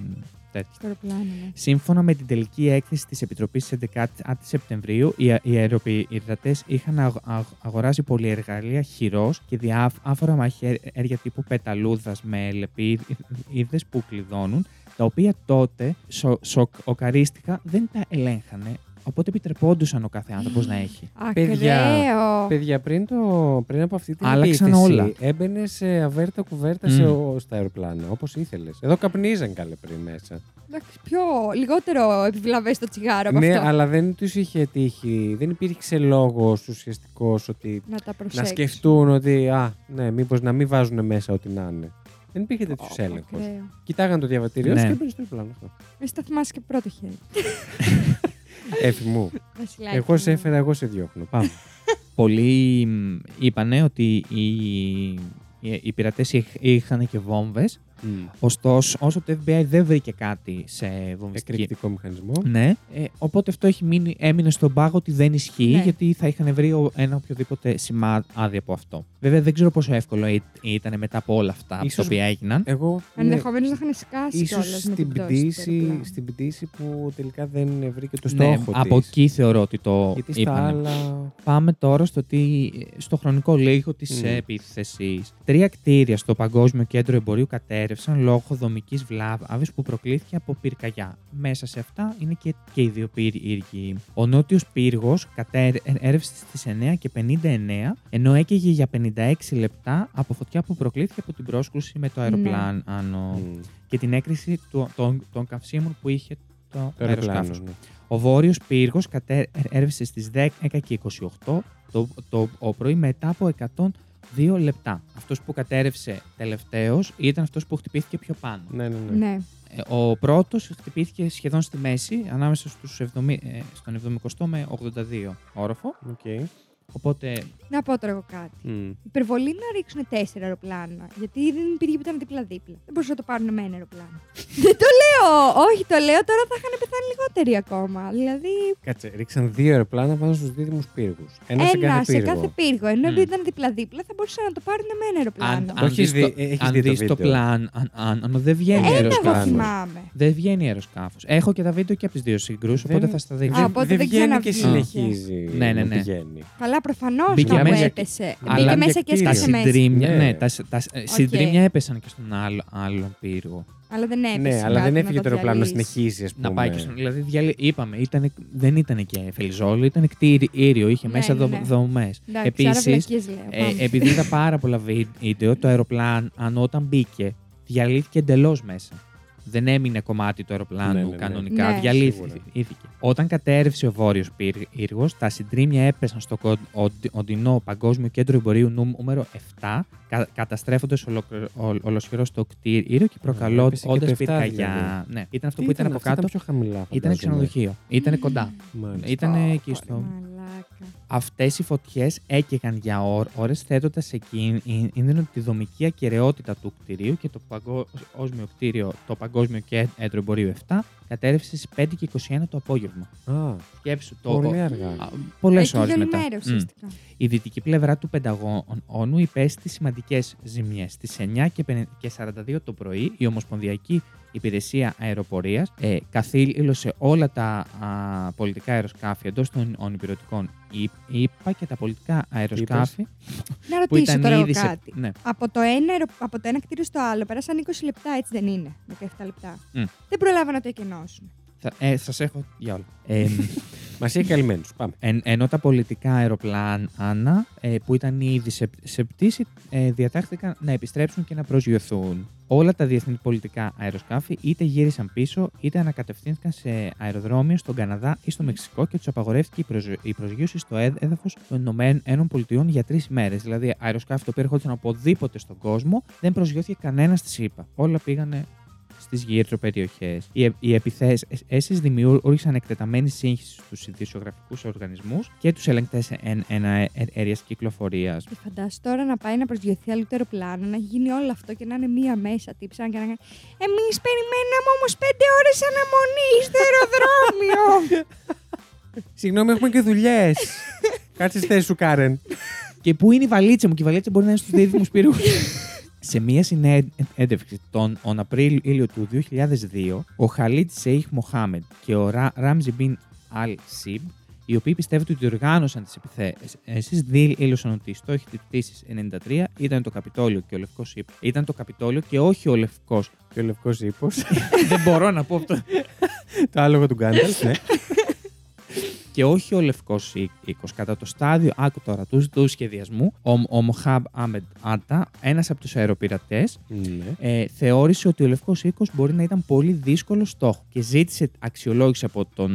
τέτοια. Στο αεροπλάνο, ναι. Σύμφωνα με την τελική έκθεση της Επιτροπής της 11η Σεπτεμβρίου, οι, οι αεροπληρωτέ είχαν αγ- αγ- αγοράσει πολυεργαλεία χειρός και διάφορα μαχαίρια τύπου πεταλούδας με λεπίδε που κλειδώνουν, τα οποία τότε σο, σοκαρίστηκα δεν τα ελέγχανε. Οπότε επιτρεπόντουσαν ο κάθε άνθρωπος να έχει. Παιδιά, Ακραίο. Παιδιά, πριν, το, πριν από αυτή την Άλλαξαν επίθεση, όλα. έμπαινε σε αβέρτα κουβέρτα Μμ. σε, ο- στα αεροπλάνα, όπως ήθελες. Εδώ καπνίζαν καλέ πριν μέσα. Εντάξει, πιο λιγότερο επιβλαβές το τσιγάρο από ναι, αυτό. αλλά δεν τους είχε τύχει. Δεν υπήρξε λόγος ουσιαστικός ότι Να τα να προσέξεις. σκεφτούν ότι, α, ναι, μήπως να μην βάζουν μέσα ό,τι να είναι. Δεν υπήρχε τέτοιος Ω, έλεγχος. ακραίο. Κοιτάγαν το διαβατήριο Ναι. σου και έμπαινε στο αεροπλάνο αυτό. Εσύ τα θυμάσαι και πρώτο χέρι. Έφη μου. Βασιλάκι εγώ μου. σε έφερα, εγώ σε διώχνω. Πάμε. Πολλοί μ, είπανε ότι οι, οι, οι πειρατές είχαν και βόμβες Μμ. Ωστόσο, όσο το FBI δεν βρήκε κάτι σε βομβιστική. Εκρηκτικό μηχανισμό. Ναι, ε, οπότε αυτό έχει μείνει, έμεινε στον πάγο ότι δεν ισχύει, Ναι. γιατί θα είχαν βρει ο- ένα οποιοδήποτε σημάδι από αυτό. Βέβαια, δεν ξέρω πόσο εύκολο ή- ήταν μετά από όλα αυτά Ίσως- τα οποία έγιναν. Εγώ. ναι, Ενδεχομένως να είχαν σκάσει Ίσως κιόλας με στην την πτώση του πτήση, αεροπλάνου. στην πτήση που τελικά δεν βρήκε το Ναι, στόχο από της. εκεί θεωρώ ότι το Γιατί στα είπανε. άλλα. Πάμε τώρα στο, τι, στο χρονικό λίγο της Μμ. mm. επίθεσης. Τρία κτίρια στο Παγκόσμιο Κέντρο Εμπορίου κατέρευσαν λόγω δομικής βλάβης που προκλήθηκε από πυρκαγιά. Μέσα σε αυτά είναι και, και οι δύο πύργοι. Ο νότιος πύργος κατέρευσε στι 9 και 59, ενώ έκαιγε για 56 λεπτά από φωτιά που προκλήθηκε από την πρόσκρουση με το Ναι. αεροπλάνο μ, και την έκρηση του- των, των καυσίμων που είχε το, Το αεροπλάνος. αεροσκάφος. ναι. Ο βόρειος πύργος κατέρρευσε στις 10 και 28 το, το, ο πρωί μετά από 102 λεπτά. Αυτός που κατέρρευσε τελευταίος ήταν αυτός που χτυπήθηκε πιο πάνω. Ναι, ναι, ναι. Ναι. Ε, Ο πρώτος χτυπήθηκε σχεδόν στη μέση, ανάμεσα στους 70, ε, στον 70 με 82 όροφο. Οκ. Οπότε Να πω τώρα εγώ κάτι. Μ. Υπερβολή να ρίξουν τέσσερα αεροπλάνα. Γιατί δεν υπήρχε που ήταν δίπλα-δίπλα. Δεν μπορούσαν να το πάρουν με ένα αεροπλάνο. δεν το λέω! Όχι, το λέω τώρα θα είχαν πεθάνει λιγότεροι ακόμα. Δηλαδή, Κάτσε, ρίξαν δύο αεροπλάνα πάνω στους δίδυμους πύργους. Ένα, ένα, σε κάθε σε πύργο. κάθε πύργο. Ενώ Μμ. επειδή ήταν δίπλα-δίπλα θα μπορούσαν να το πάρουν με ένα αεροπλάνο. Το έχεις δεις δει- το- έχεις αν δει το δεις το βίντεο. πλάν, αν, αν, αν δεν βγαίνει Ένα εγώ αεροσκάφο. θυμάμαι. Δεν βγαίνει αεροσκάφος. Έχω και τα βίντεο και από τις δύο συγκρούσεις, Δεν- οπότε θα στα δείξω. Α, Δεν, οπότε δεν δεν βγαίνει και ξαναβγήκε. συνεχίζει. Ναι, ναι, να ναι. Πηγαίνει. Καλά, προφανώς Μπήκε κάπου μέσα έπεσε. αλλά Μπήκε για μέσα και κτίριο. τα έσκασε μέσα. συντρίμμια, Ναι. ναι, τα, τα συντρίμμια έπεσαν και στον άλλο, άλλον πύργο. Αλλά δεν έπεσε. Ναι, αλλά κάτι δεν να έφυγε το αεροπλάνο να διαλύσεις. συνεχίσει, ας πούμε. Να πάει και στον. Δηλαδή, διαλύ- είπαμε, ήταν, δεν ήταν και φελιζόλο, ήταν κτίριο, είχε Ναι, μέσα ναι, δο, ναι. δομές. Εντάξει, άρα Επίσης, βλακίες λέω. ε, Πάμε. επειδή είδα πάρα πολλά βίντεο, το αεροπλάνο, αν όταν μπήκε, διαλύθηκε εντελώς μέσα. Δεν έμεινε κομμάτι του αεροπλάνου Ναι, ναι, ναι. κανονικά. Ναι. Διαλύθηκε. Όταν κατέρευσε ο βόρειος πύργος, τα συντρίμια έπεσαν στο κον- οντι- οντινό Παγκόσμιο Κέντρο Εμπορίου νούμερο 7, κα, καταστρέφοντας ολοσχερός το κτίριο και προκαλώντας έπεσε και το 7 πυρκαγιά. δηλαδή. Ναι, ήταν αυτό Τι που ήταν από αυτά ήταν κάτω. πιο χαμηλά. Ήταν φαντάζομαι. ξενοδοχείο. Ήταν κοντά. Μάλιστα. Ήταν Ω, εκεί στο. Μαλάκα. Αυτές οι φωτιές έκαιγαν για ώρες, θέτοντας σε κίνδυνο τη δομική ακαιρεότητα του κτηρίου και το παγκόσμιο κτίριο, το Παγκόσμιο Κέντρο Εμπορίου 7, κατέρευσε στις 5 και 21 το απόγευμα. Α, Σκέψου το. πολύ αργά. Πολλές Εκεί ώρες για μετά. μέρα Μμ. ουσιαστικά. Η δυτική πλευρά του Πενταγώνου υπέστη σημαντικές ζημιές. Στις 9 και 50 και 42 το πρωί, η Ομοσπονδιακή Υπηρεσία Αεροπορίας ε, καθήλωσε όλα τα α, πολιτικά αεροσκάφη εντός των ονειπηρωτικών ΗΠΑ και τα πολιτικά αεροσκάφη Να που ρωτήσω ήταν τώρα εγώ ήδη σε. κάτι. Ναι. Από το, ένα, αερο- από το ένα κτίριο στο άλλο πέρασαν 20 λεπτά, έτσι δεν είναι. 17 λεπτά. Μμ. Δεν προλάβα να το εκενώσουν. Θα, ε, σας έχω για όλα. Ε, Μας έχει καλυμμένους. Πάμε. εν, ενώ τα πολιτικά αεροπλάνα ε, που ήταν ήδη σε, σε πτήση ε, διατάχθηκαν να επιστρέψουν και να προσγειωθούν. Όλα τα διεθνή πολιτικά αεροσκάφη είτε γύρισαν πίσω είτε ανακατευθύνθηκαν σε αεροδρόμιο στον Καναδά ή στο Μεξικό και τους απαγορεύτηκε η, προσ- η προσγείωση στο έδαφος των Ηνωμένων Πολιτειών για τρεις ημέρε. Δηλαδή, αεροσκάφη το οποίο ερχόταν από οπουδήποτε στον κόσμο δεν προσγειώθηκε κανένας στη ΣΥΠΑ. Όλα πήγανε στις γύρω περιοχές. Οι, οι επιθέσεις δημιούργησαν εκτεταμένη σύγχυση στους ειδησιογραφικού οργανισμούς και τους ελεγκτές αέρια κυκλοφορίας. Και φαντάσου τώρα να πάει να προσγειωθεί αλλού το αεροπλάνο, να έχει γίνει όλο αυτό και να είναι μία μέσα τύψαν και να κάνει. Εμείς περιμέναμε όμως πέντε ώρες αναμονής στο αεροδρόμιο. Συγγνώμη, έχουμε και δουλειές. Κάτσε στη θέση σου, Κάρεν. Και πού είναι η βαλίτσα μου, και η βαλίτσα μπορεί να είναι στους δίδυμους πυρού. Σε μία συνέντευξη τον τον Απρίλιο του 2002, ο Χαλίτ Σέιχ Μοχάμεντ και ο Ρα- Ράμζι Μπιν Αλ Σιμπ, οι οποίοι πιστεύουν ότι διοργάνωσαν τις επιθέσεις, δήλωσαν ότι οι στόχοι της πτήσης 93 ήταν το Καπιτόλιο και ο Λευκός Ίππος. Ήταν το Καπιτόλιο και όχι ο Λευκός. Και ο λευκός ίππος. Δεν μπορώ να πω αυτό. το άλογο του Γκάνταλφ, ναι. και όχι ο Λευκός Οίκος. Κατά το στάδιο, άκου τώρα, του, του σχεδιασμού, ο, ο Μοχάμπ Άμεντ Άτα, ένας από τους αεροπειρατές, ναι. ε, θεώρησε ότι ο Λευκός Οίκος μπορεί να ήταν πολύ δύσκολος στόχος και ζήτησε αξιολόγηση από τον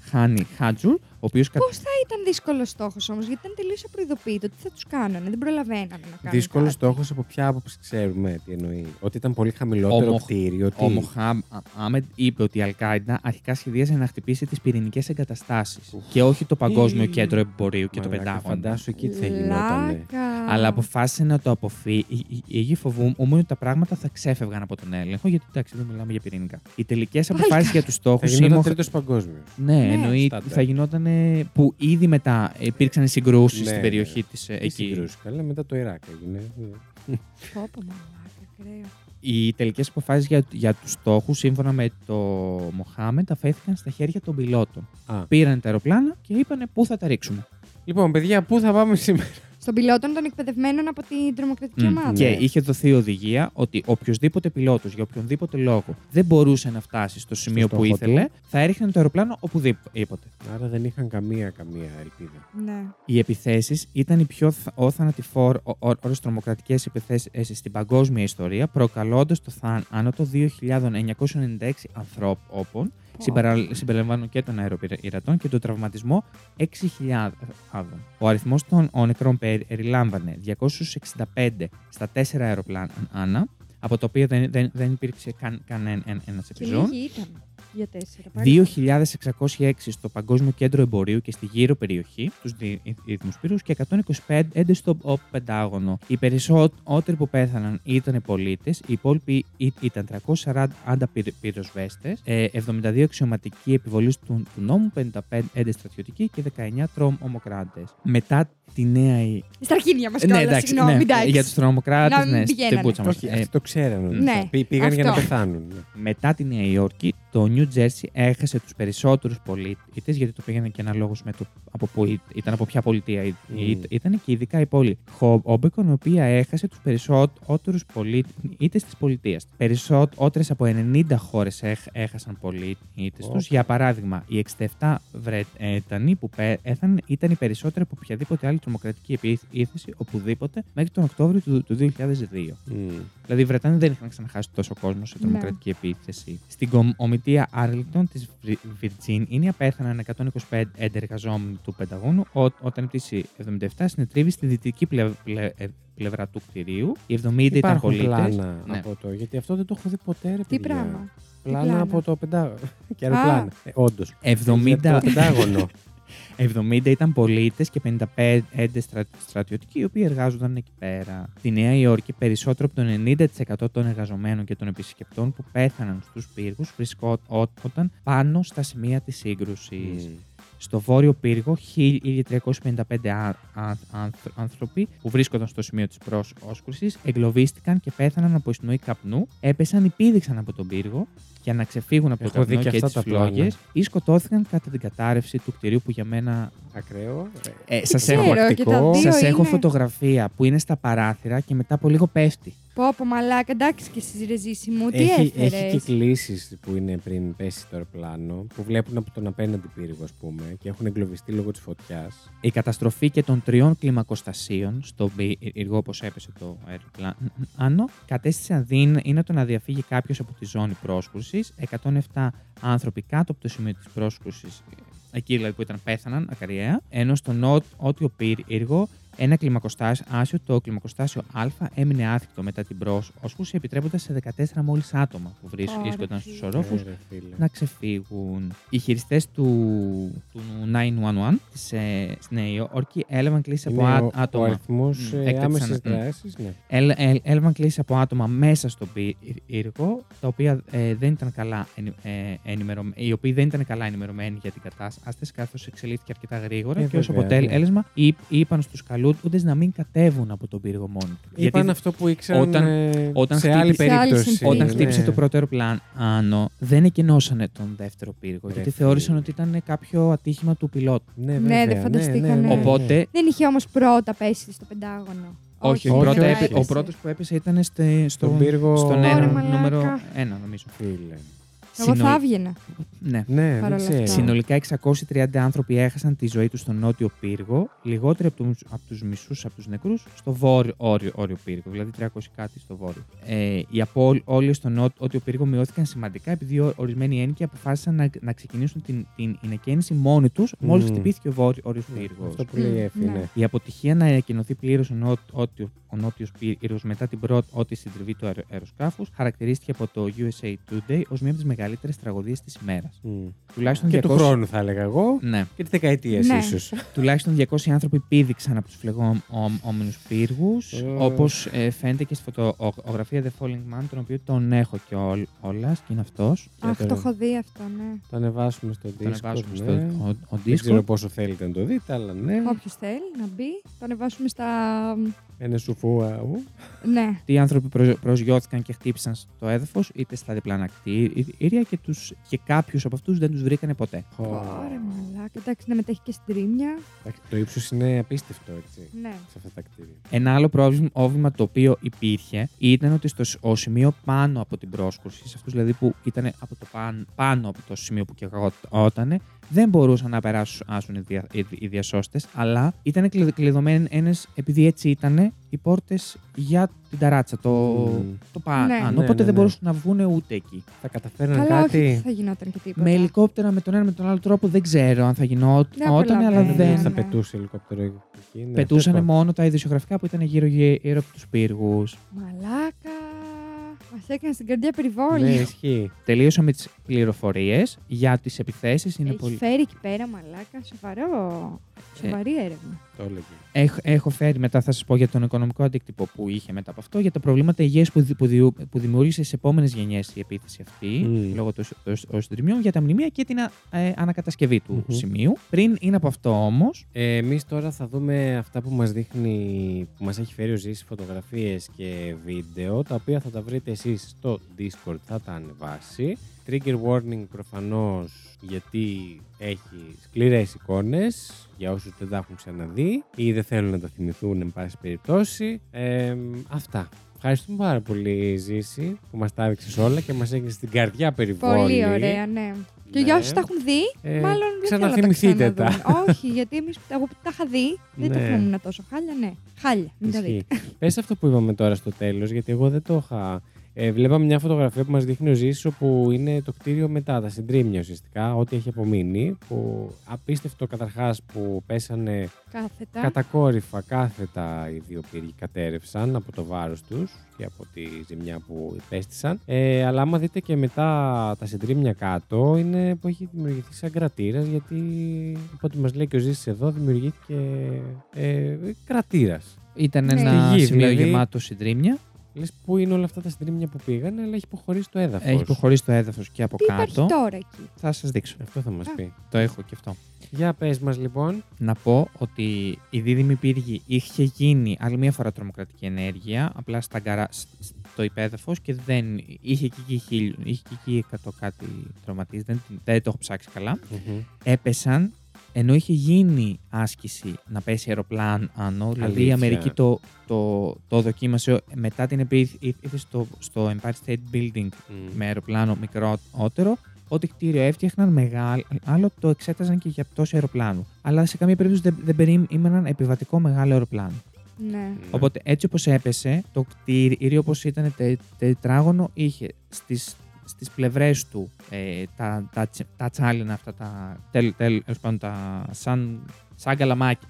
Χάνι Χάτζουρ, ο οποίος Πώς θα ήταν δύσκολος στόχος όμως, γιατί ήταν τελείως απροειδοποιητό. Τι θα τους κάνανε, δεν προλαβαίνανε να κάνουν. Δύσκολος κάτι. στόχος από ποια άποψη ξέρουμε τι εννοεί. Ότι ήταν πολύ χαμηλότερο Ο Μοχ- κτίριο. Τι... Ο Μοχάμ Άμεντ είπε ότι η Αλκάιντα αρχικά σχεδίαζε να χτυπήσει τις πυρηνικές εγκαταστάσεις Ουφ. και όχι το Παγκόσμιο Ή. Κέντρο Εμπορίου και το Μαλάκα, Πεντάγωνο. Φαντάσου εκεί τι θα γινότανε. Λάκα. Αλλά αποφάσισε να το αποφύγει. Οι φοβούμουν ότι τα πράγματα θα ξέφευγαν από τον έλεγχο, γιατί εντάξει, δεν μιλάμε για πυρηνικά. Οι τελικές αποφάσεις για τους στόχους Θα γινόταν τρίτος παγκόσμιος. Ναι, Ναι. εννοεί Στάντα. θα γινόταν. Που ήδη μετά υπήρξαν συγκρούσεις Ναι, στην ναι. περιοχή της Τι εκεί. συγκρούσεις. Καλά, μετά το Ιράκ έγινε. Πω, πω, μαλάκα, κρέο. Οι τελικές αποφάσεις για, για τους στόχους, σύμφωνα με το Μοχάμεντ, αφέθηκαν στα χέρια των πιλότων. Α. Πήραν τα αεροπλάνα και είπαν πού θα τα ρίξουμε; Λοιπόν, παιδιά, πού θα πάμε σήμερα; Στον πιλότον των εκπαιδευμένων από την τρομοκρατική Μμ. ομάδα. Και Ναι. είχε δοθεί οδηγία ότι οποιοδήποτε πιλότος για οποιονδήποτε λόγο δεν μπορούσε να φτάσει στο σημείο που στόχο ήθελε, θα έριχνε το αεροπλάνο οπουδήποτε. Άρα δεν είχαν καμία, καμία ελπίδα. Ναι. Οι επιθέσεις ήταν οι πιο θ- ο θανατηφόρο ώρε τρομοκρατικές επιθέσεις στην παγκόσμια ιστορία, προκαλώντας το θάνατο 2.996 ανθρώπων, συμπερα- συμπεριλαμβάνουν και των αεροπειρατών, και τον τραυματισμό 6.000. Ο αριθμός των ο νεκρών περιλάμβανε 265 στα 4 αεροπλάνα, από τα οποία δεν, δεν, δεν υπήρξε καν, κανένα ένας Και επιζών. λίγοι ήταν για τέσσερα. πάλι. 2.606 στο Παγκόσμιο Κέντρο Εμπορίου και στη γύρω περιοχή, τους Δυτικού Πύρου, και 125 στο ο, Πεντάγωνο. Οι περισσότεροι που πέθαναν ήταν πολίτες, οι υπόλοιποι ή- ήταν 340 πυροσβέστες, 72 αξιωματικοί επιβολής του, του νόμου, 55 στρατιωτικοί και 19 τρομοκράτε. Μετά τη νέα. η- Στα αρχίδια μας Ναι, κιόλας. εντάξει, Συγγνώμη, ναι, εντάξει. για τους τρομοκράτε, Να μην ναι, στην πηγαίνανε. πούτσα μας. Όχι, Ε, αυτοί το ξέρανε. Ναι, Πή- Πήγαν για να αυτό. πεθάνουν. ναι. μετά τη Νέα Υόρκη, το New Jersey έχασε τους περισσότερους πολίτες, γιατί το πήγαινε και αναλόγω με το από που ή- ήταν, από ποια πολιτεία ή- Mm. ή- ήταν και ειδικά η πόλη Χόμπεκον, η οποία έχασε τους περισσότερους πολίτες τη πολιτεία. Περισσότερε από 90 χώρες έχασαν πολίτες Ω. του. Για παράδειγμα, οι 67 Βρετανοί που πέθαναν ήταν οι περισσότεροι από οποιαδήποτε άλλη τρομοκρατική επίθεση οπουδήποτε μέχρι τον Οκτώβριο του, του 2002. Μμ. Δηλαδή, οι Βρετανοί δεν είχαν ξαναχάσει τόσο κόσμο σε τρομοκρατική επίθεση. Στην κομιτεία Άρλιντον της Βιρτζίνια πέθαναν 125 εργαζόμενοι του Πενταγώνου ό, όταν η πτήση 77 συνετρίβει στη δυτική πλε- πλε- ε, πλευρά του κτηρίου. Οι 70 ήταν Υπάρχουν πολίτες. πλάνα Ναι. από το. Γιατί αυτό δεν το έχω δει ποτέ, ρε Τι παιδιά. πράγμα; Πλάνα πλάνα; από το πεντάγωνο. και αεροπλάνα. Ε, Όντως. 70, Το πεντάγωνο. 70 ήταν πολίτες και 55 στρα, στρατιωτικοί οι οποίοι εργάζονταν εκεί πέρα. Στη Νέα Υόρκη, περισσότερο από το 90% των εργαζομένων και των επισκεπτών που πέθαναν στους πύργους βρισκόταν πάνω στα σημεία της σύγκρουσης. Μμ. Στο βόρειο πύργο, 1355 α- α- άνθρω- άνθρωποι που βρίσκονταν στο σημείο της πρόσκρουση εγκλωβίστηκαν και πέθαναν από εισπνοή καπνού, έπεσαν ή πήδηξαν από τον πύργο για να ξεφύγουν από Έχω το δει καπνό και και, αυτά τις τα πλάνα. φλόγε ή σκοτώθηκαν κατά την κατάρρευση του κτηρίου που για μένα. Ακραίο. Ε, Δεν σας ξέρω, έχω, και τα δύο σας έχω είναι- φωτογραφία που είναι στα παράθυρα και μετά από λίγο πέφτει. Πω, πω, μαλάκα, εντάξει και εσύ ρεζίση μου, τι Έχει, έχει έφερες; και κλήσεις που είναι πριν πέσει το αεροπλάνο, που βλέπουν από τον απέναντι πύργο, ας πούμε, και έχουν εγκλωβιστεί λόγω της φωτιάς. Η καταστροφή και των τριών κλιμακοστασίων στον πύργο όπως έπεσε το αεροπλάνο κατέστησε αδύνατο να διαφύγει κάποιος από τη ζώνη πρόσκρουση. 107 άνθρωποι κάτω από το σημείο της πρόσκρουση, εκεί δηλαδή που ήταν πέθαναν ακαριέα, ενώ στο νότιο πύργο ένα κλιμακοστάσιο, το κλιμακοστάσιο Α, έμεινε άθικτο μετά την πρόσκρουση, επιτρέποντας σε 14 μόλις άτομα που βρίσ- Ωραία, βρίσκονταν φίλε. στους ορόφους Ε, να ξεφύγουν. Οι χειριστές του, του 911 της, ε, στη Νέα Υόρκη έλαβαν κλήσει από Είναι α- ο, ο άτομα. αριθμός Μμ, έκταξαν, άμεσης μμ. δράσης. Ναι. Έλ- έλ- έλαβαν κλήσει από άτομα μέσα στον πύργο, τα οποία ε, δεν ήταν καλά ενη- ε, ενημερωμέ- οι οποίοι δεν ήταν καλά ενημερωμένοι για την κατάσταση, καθώς εξελίχθηκε αρκετά γρήγορα Ε, και ως βέβαια, αποτέλεσμα είπ- είπαν στους καλούντε να μην κατέβουν από τον πύργο μόνοι του. Είπαν αυτό που ήξεραν όταν- ε, όταν σε άλλη χτύπησε- σε άλλη περίπτωση. συνθήκη. Όταν Ναι. χτύπησε το πρώτο αεροπλάνο, δεν εκενώσανε τον δεύτερο πύργο. Ρε γιατί φίλε. θεώρησαν ότι ήταν κάποιο ατύχημα του πιλότου. Ναι, Ναι, βέβαια, δεν φανταστήκανε. ναι, ναι, ναι. Οπότε, Δεν είχε όμως πρώτα πέσει στο Πεντάγωνο. όχι, όχι, πρώτα όχι, έπε- έπεσε. ο πρώτος που έπεσε ήταν στε- Στον στον, πύργο. στον Ωραία, ένα, μαλάκα. νούμερο ένα, νομίζω. Φίλε. Εγώ Συνολ- θα έβγαινα. Ναι. Ναι, Παρ' δεν όλα ξέρω. αυτά. Συνολικά 630 άνθρωποι έχασαν τη ζωή τους στο νότιο πύργο, λιγότεροι από τους, από τους μισούς από τους νεκρούς στο βόρειο όριο, όριο πύργο, δηλαδή 300 κάτι στο βόρειο. Ε, οι απώλειες στο νότιο πύργο μειώθηκαν σημαντικά επειδή ο- ορισμένοι ένοικοι αποφάσισαν να, να ξεκινήσουν την, την ανακαίνιση μόνοι τους μόλις Μμμ. χτυπήθηκε ο βόρειο όριος πύργος. Αυτό που λέει η Εφη, Ναι. ναι. Η αποτυχία να ανακοινωθεί πλήρως ο, νό, ότιο- ο νότιος πύργος μετά την πρώτη συντριβή του αερο, αεροσκάφου χαρακτηρίστηκε από το USA Today ως μία από τις μεγαλύτερε τραγωδίες της ημέρα. Μμ. Τουλάχιστον Και 200... του χρόνου θα έλεγα εγώ. Ναι. Και τη δεκαετία Ναι. ίσως. Τουλάχιστον 200 άνθρωποι πήδηξαν από τους φλεγόμενου πύργους, Ε. όπως φαίνεται και στη φωτογραφία The Falling Man, τον οποίο τον έχω κιόλας και είναι αυτός. Αχ, τώρα. το έχω δει αυτό, ναι. Το ανεβάσουμε στο Τον Discord. ανεβάζουμε ναι. στο ο, ο Δεν ξέρω Discord. πόσο θέλετε να το δείτε, αλλά ναι. Όποιος θέλει να μπει, το ανεβάσουμε στα. Ένα σουφούα. ου. Ναι. Τι άνθρωποι προ- προσγειώθηκαν και χτύπησαν στο έδαφος, είτε στα διπλάνα κτίρια και, τους, και κάποιους από αυτούς δεν τους βρήκανε ποτέ. Ω. Ωραία, μαλάκα. Εντάξει, να μετέχει και στην τρίμια. Εντάξει, Το ύψος είναι απίστευτο, έτσι. Ναι. Σε αυτά τα κτίρια. Ένα άλλο πρόβλημα πρόβλημα το οποίο υπήρχε ήταν ότι στο σ- ο σημείο πάνω από την πρόσκρουση, σε αυτούς δηλαδή που ήταν από το πάνω, πάνω από το σημείο που κεγότανε, δεν μπορούσαν να περάσουν οι, δια, οι, οι διασώστες, αλλά ήταν κλειδωμένε επειδή έτσι ήταν οι πόρτες για την ταράτσα, το, Μμμ. το πάνω. Ναι. Ναι, Οπότε ναι, δεν ναι. μπορούσαν να βγουν ούτε εκεί. Θα καταφέρναν Καλά, όχι, κάτι; δεν θα γινόταν και τίποτα. Με ελικόπτερα με τον ένα με τον άλλο τρόπο δεν ξέρω αν θα Δεν γινόταν, αλλά προλαβαίνω, δεν. ναι. Θα πετούσε ελικόπτερο εκεί. ναι. Πετούσαν Τέλος μόνο τα ειδησιογραφικά που ήταν γύρω-γύρω από τους πύργους. Μαλάκα. Μα έκανε στην καρδιά πάντων. περιβόλη. Ναι, ισχύει. Τελείωσα με τις πληροφορίες για τις επιθέσεις. Είναι Έχει πολύ... φέρει εκεί πέρα, μαλάκα. Σοβαρό. Σοβαρή έρευνα. Το έλεγε. Έχω, έχω φέρει μετά, θα σας πω για τον οικονομικό αντίκτυπο που είχε μετά από αυτό, για τα προβλήματα υγείας που, δη- που, δη- που δημιούργησε στι επόμενες γενιές η επίθεση αυτή, Μμ. λόγω των των συντριμιών, για τα μνημεία και την α- ε, ανακατασκευή του Μμμ. σημείου. Πριν είναι από αυτό όμως, Ε, Εμείς τώρα θα δούμε αυτά που μας δείχνει, που μας έχει φέρει ο Ζήσης, φωτογραφίες και βίντεο, τα οποία θα τα βρείτε εσείς στο Discord, θα τα ανεβάσει. Trigger warning προφανώς γιατί έχει σκληρές εικόνες για όσους δεν τα έχουν ξαναδεί ή δεν θέλουν να τα θυμηθούν εν πάση περιπτώσει. Ε, αυτά. Ευχαριστούμε πάρα πολύ, Ζήση, που μας τα έδειξες όλα και μας έγινε στην καρδιά περιβόλη. Πολύ ωραία, ναι. Και για Ναι. όσους τα έχουν δει, Ε, μάλλον δεν θέλω να τα ξαναθυμηθείτε τα. ξαναδούν. Όχι, γιατί εμείς εγώ που τα είχα δει, δεν το Ναι. θυμόμουν τόσο. Χάλια, ναι. Χάλια. Μην τα Ισχύει. δείτε. Πες αυτό που είπαμε τώρα στο τέλος, γιατί εγώ δεν το είχα... Ε, βλέπαμε μια φωτογραφία που μας δείχνει ο Ζήσης όπου είναι το κτίριο μετά, τα συντρίμια ουσιαστικά, ό,τι έχει απομείνει, που απίστευτο καταρχάς που πέσανε Κάθετα. κατακόρυφα κάθετα οι δύο πύργοι κατέρευσαν από το βάρος τους και από τη ζημιά που υπέστησαν. Ε, αλλά άμα δείτε και μετά τα συντρίμια κάτω, είναι που έχει δημιουργηθεί σαν κρατήρας, γιατί από ό,τι μας λέει και ο Ζήσης εδώ, δημιουργήθηκε ε, κρατήρας. Ήταν Ναι. ένα Στη γη, σημείο δηλαδή. γεμάτο συντρίμια. Λες πού είναι όλα αυτά τα συντρίμια που πήγαν, αλλά έχει υποχωρήσει το έδαφος. Έχει προχωρήσει το έδαφος και από Τι υπάρχει κάτω. τώρα εκεί; Θα σας δείξω. Αυτό θα μας Α. πει. Το έχω και αυτό. Για πες μας λοιπόν. Να πω ότι η δίδυμη πύργη είχε γίνει άλλη μία φορά τρομοκρατική ενέργεια, απλά στα γκαρά, σ- στο υπέδαφος και δεν είχε και εκεί χίλιο, είχε και εκεί εκατό κάτι τραυματίες. Δεν, δεν το έχω ψάξει καλά. Μμμ. Έπεσαν ενώ είχε γίνει άσκηση να πέσει αεροπλάνο, δηλαδή η Αλήθεια. Αμερική το, το, το δοκίμασε μετά την επίθεση στο, στο Empire State Building Μμ. με αεροπλάνο μικρότερο. Ό,τι κτίριο έφτιαχναν μεγάλο, άλλο το εξέταζαν και για πτώση αεροπλάνου. Αλλά σε καμία περίπτωση δεν, δεν περίμεναν επιβατικό μεγάλο αεροπλάνο. Ναι. Ναι. Οπότε έτσι όπως έπεσε, το κτίριο όπως ήταν τε, τετράγωνο είχε στις, στις πλευρές του ε, τα, τα, τσι- τα τσάλινα αυτά, τα, τέλ, τέλος πάντων, τα σαν, σαν καλαμάκια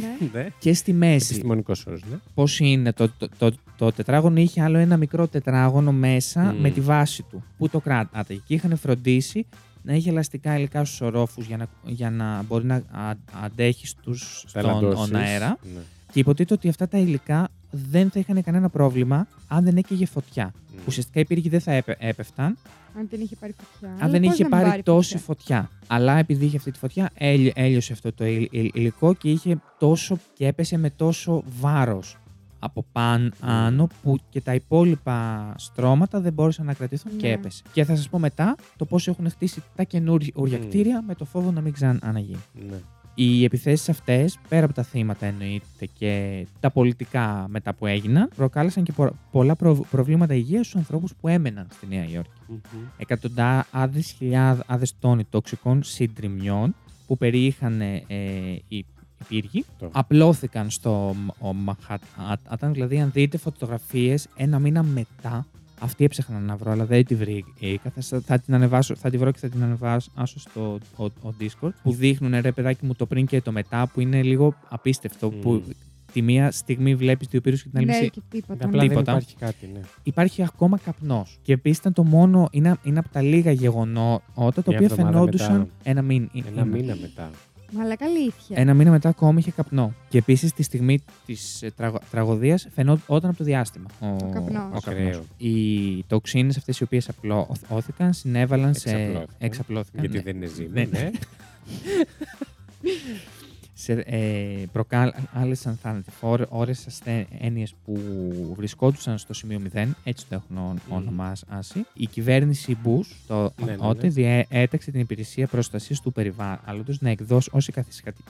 ναι. Ναι. και στη μέση Επιστημονικός όρος, ναι. πώς είναι το, το, το, το τετράγωνο είχε άλλο ένα μικρό τετράγωνο μέσα Μμμ. με τη βάση του που το κράτατε και είχαν φροντίσει να έχει ελαστικά υλικά στους ορόφους για να, για να μπορεί να α, αντέχει στους, στον Ταλαντώσεις. on αέρα Ναι. Και υποτίθεται ότι αυτά τα υλικά δεν θα είχαν κανένα πρόβλημα αν δεν έκαιγε φωτιά. Μμ. Ουσιαστικά οι πύργοι δεν θα έπε- έπεφταν Αν δεν είχε πάρει φωτιά. αν Αλλά δεν πώς είχε να μην πάρει τόση φωτιά; φωτιά. Αλλά επειδή είχε αυτή τη φωτιά, έλει- έλειωσε αυτό το υλ- υλ- υλικό και είχε τόσο και έπεσε με τόσο βάρος από πάνω που και τα υπόλοιπα στρώματα δεν μπόρεσαν να κρατηθούν και Ναι. έπεσε. Και θα σας πω μετά το πώς έχουν χτίσει τα καινούργια Μμ. κτίρια με το φόβο να μην ξαναγίνει. Ναι. Οι επιθέσεις αυτές, πέρα από τα θύματα εννοείται και τα πολιτικά μετά που έγιναν, προκάλεσαν και πο- πολλά προ- προβλήματα υγείας στους ανθρώπους που έμεναν στη Νέα Υόρκη. Μμμ. Εκατοντάδες χιλιάδες τόνοι τοξικών συντριμιών που περιείχαν ε, οι, οι πύργοι Το. απλώθηκαν στο Μαχάταν. Δηλαδή, αν δείτε φωτογραφίες ένα μήνα μετά, αυτή έψαχνα να βρω, αλλά δεν τη βρήκα. Θα, θα, την ανεβάσω, θα τη βρω και θα την ανεβάσω στο ο, ο Discord. Που δείχνουν ρε παιδάκι μου το πριν και το μετά, που είναι λίγο απίστευτο. Μμμ. Που τη μία στιγμή βλέπεις δύο πύρους και την άλλη Ναι, μισή και τίποτα. Απλά δεν Τίποτα. υπάρχει κάτι, ναι. υπάρχει ακόμα καπνός. Και επίσης ήταν το μόνο, είναι, είναι από τα λίγα γεγονότα τα Μια οποία εβδομάδα φαινόντουσαν μετά. ένα μήνα. Ένα μήνα μετά. Μαλάκα αλήθεια. Ένα μήνα μετά ακόμα είχε καπνό. Και επίσης τη στιγμή της τραγωδίας φαινόταν από το διάστημα. Ο, καπνός. ο Ακραίο. Οι τοξίνες αυτές οι οποίες απλώθηκαν συνέβαλαν σε. Εξαπλώθηκαν. Εξαπλώθηκαν. Γιατί ναι. δεν είναι ζύμη. Ναι, ναι. σε, ε, προκάλεσαν θανατηφόρες ασθένειες που βρισκόντουσαν στο σημείο 0, έτσι το έχουν ο- Μμμ. ονομάσει. Η κυβέρνηση Bush το, Ναι, ναι, τότε ναι. διέταξε την υπηρεσία προστασίας του περιβάλλοντος να εκδώσει όσοι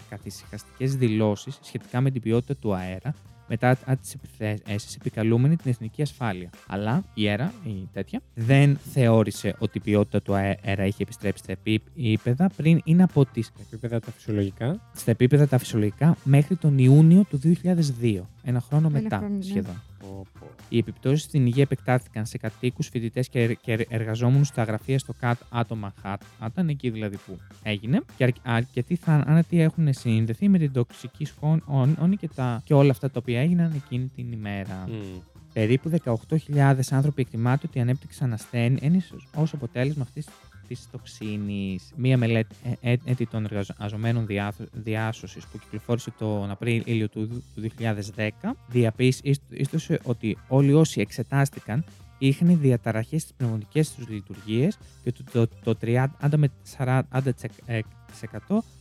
καθησυχαστικές δηλώσεις σχετικά με την ποιότητα του αέρα μετά τις επιθέσεις, επικαλούμενη την εθνική ασφάλεια. Αλλά η ΕΡΑ, η τέτοια, δεν θεώρησε ότι η ποιότητα του αέρα είχε επιστρέψει στα επίπεδα πριν είναι από τις Τα επίπεδα τα φυσιολογικά. στα επίπεδα τα φυσιολογικά μέχρι τον Ιούνιο του 2002. Ένα χρόνο Ένα μετά χρόνο, ναι. σχεδόν. Πω, πω. Οι επιπτώσεις στην υγεία επεκτάθηκαν σε κατοίκους, φοιτητές και, ερ- και εργαζόμενους στα γραφεία στο ΚΑΤ άτομα Manhattan, εκεί δηλαδή που έγινε. Και αρ- αρκετοί θάνατοι έχουν συνδεθεί με την τοξική σκόνη και, τα, και όλα αυτά τα οποία έγιναν εκείνη την ημέρα. Μμ. Περίπου 18.000 άνθρωποι εκτιμάται ότι ανέπτυξαν ασθένειε ως αποτέλεσμα αυτής τη τοξίνης. Μία μελέτη ε, ε, έτη των εργαζομένων διάσωσης που κυκλοφόρησε τον Απρίλιο του, του 2010 διαπίστωσε ότι όλοι όσοι εξετάστηκαν είχαν διαταραχές στις πνευματικές τους λειτουργίες και το, το, το 30 με 40%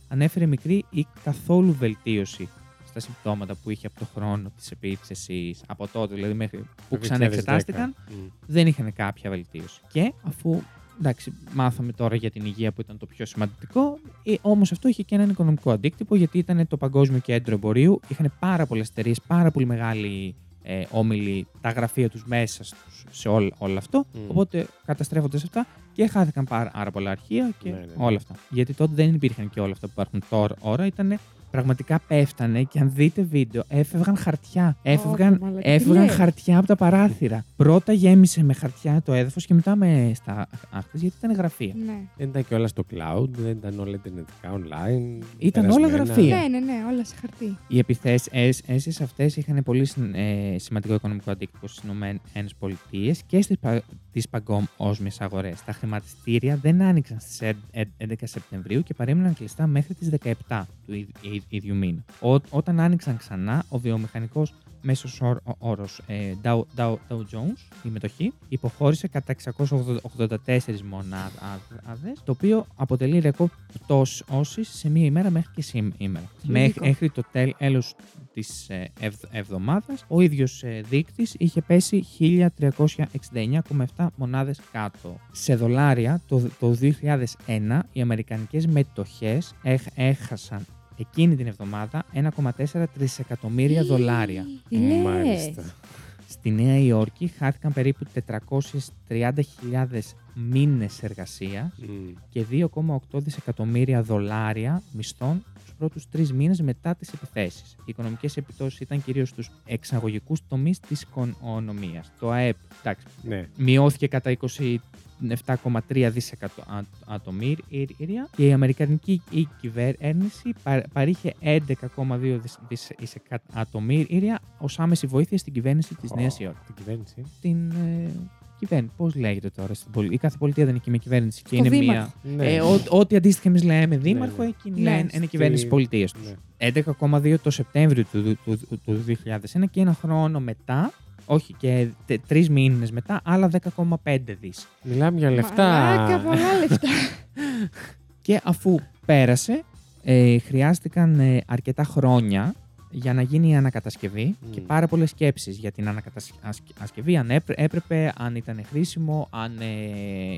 ανέφερε μικρή ή καθόλου βελτίωση στα συμπτώματα που είχε από το χρόνο της επίθεσης από τότε, δηλαδή μέχρι που Το ξαναεξετάστηκαν, 2010. Μμ. δεν είχαν κάποια βελτίωση. Και αφού εντάξει, μάθαμε τώρα για την υγεία που ήταν το πιο σημαντικό. Ε, Όμως αυτό είχε και έναν οικονομικό αντίκτυπο γιατί ήταν το παγκόσμιο κέντρο εμπορίου. Είχαν πάρα πολλές εταιρείες, πάρα πολύ μεγάλοι ε, όμιλοι, τα γραφεία τους μέσα στους, σε όλο, όλο αυτό. Μμ. Οπότε καταστρέφονται αυτά και χάθηκαν πάρα, πάρα πολλά αρχεία και Ναι, ναι, ναι. όλα αυτά. Γιατί τότε δεν υπήρχαν και όλα αυτά που υπάρχουν τώρα. Ώρα ήταν πραγματικά πέφτανε και αν δείτε βίντεο, έφευγαν χαρτιά. Έφευγαν, μαλάκα, τι έφευγαν λες; χαρτιά από τα παράθυρα. Πρώτα γέμισε με χαρτιά το έδαφος και μετά με στα άχτε γιατί ήταν γραφεία. Ναι. Δεν ήταν και όλα στο cloud, δεν ήταν όλα ιντερνετικά online. Ήταν όλα περασμένα. γραφεία. ναι, ναι, ναι, όλα σε χαρτί. Οι επιθέσεις αυτές είχαν πολύ συν- ε, σημαντικό οικονομικό αντίκτυπο στις ΗΠΑ και στις πα, τις παγκόσμιε αγορέ. Τα χρηματιστήρια δεν άνοιξαν στις 11 Σεπτεμβρίου και παρέμειναν κλειστά μέχρι τις 17 του ι- ι- ίδιου μήνα. Ό, όταν άνοιξαν ξανά, ο βιομηχανικός μέσος όρος ε, Dow, Dow, Dow Jones, η μετοχή, υποχώρησε κατά 684 μονάδε, το οποίο αποτελεί ρεκόρ πτώση σε μία ημέρα μέχρι και σήμερα. Λογικό. Μέχρι το τέλος της ε, ευ- εβδομάδας, ο ίδιος ε, δείκτης είχε πέσει 1369,7 μονάδες κάτω. Σε δολάρια, το, το 2001, οι αμερικανικές μετοχές έχ- έχασαν εκείνη την εβδομάδα 1,4 τρισεκατομμύρια δολάρια. Τι λες; Μάλιστα. Στη Νέα Υόρκη χάθηκαν περίπου 430.000 μήνες εργασίας Μμ. και 2,8 δισεκατομμύρια δολάρια μισθών στους πρώτους τρεις μήνες μετά τις επιθέσεις. Οι οικονομικές επιπτώσεις ήταν κυρίως στους εξαγωγικούς τομείς της οικονομίας. Το ΑΕΠ, εντάξει, Ναι. μειώθηκε κατά 27,3 δισεκατομμύρια και η Αμερικανική η κυβέρνηση πα- παρήχε 11,2 δισ- δισεκατομμύρια ως άμεση βοήθεια στην κυβέρνηση της Ω, Νέας Υόρκης. Την κυβέρνηση; Την ε, κυβέρνηση, πώς λέγεται τώρα στην πολιτεία. Η κάθε πολιτεία δεν είναι και με κυβέρνηση και Το είναι δήμαρχο. μία... Ναι. Ε, ό- ό,τι αντίστοιχα εμείς λέμε δήμαρχο, ναι. εκείνοι Ναι, λένε είναι στη- κυβέρνηση πολιτείας τους. Ναι. 11,2 το Σεπτέμβριο του, του, του, του 2001 και ένα χρόνο μετά, όχι και τρεις μήνες μετά, άλλα 10,5 δις. Μιλάμε για λεφτά. Μαλάκα, πολλά λεφτά. Και αφού πέρασε, ε, χρειάστηκαν ε, αρκετά χρόνια για να γίνει η ανακατασκευή Μμ. και πάρα πολλές σκέψεις για την ανακατασκευή, αν έπρε- έπρεπε, αν ήταν χρήσιμο, αν ε,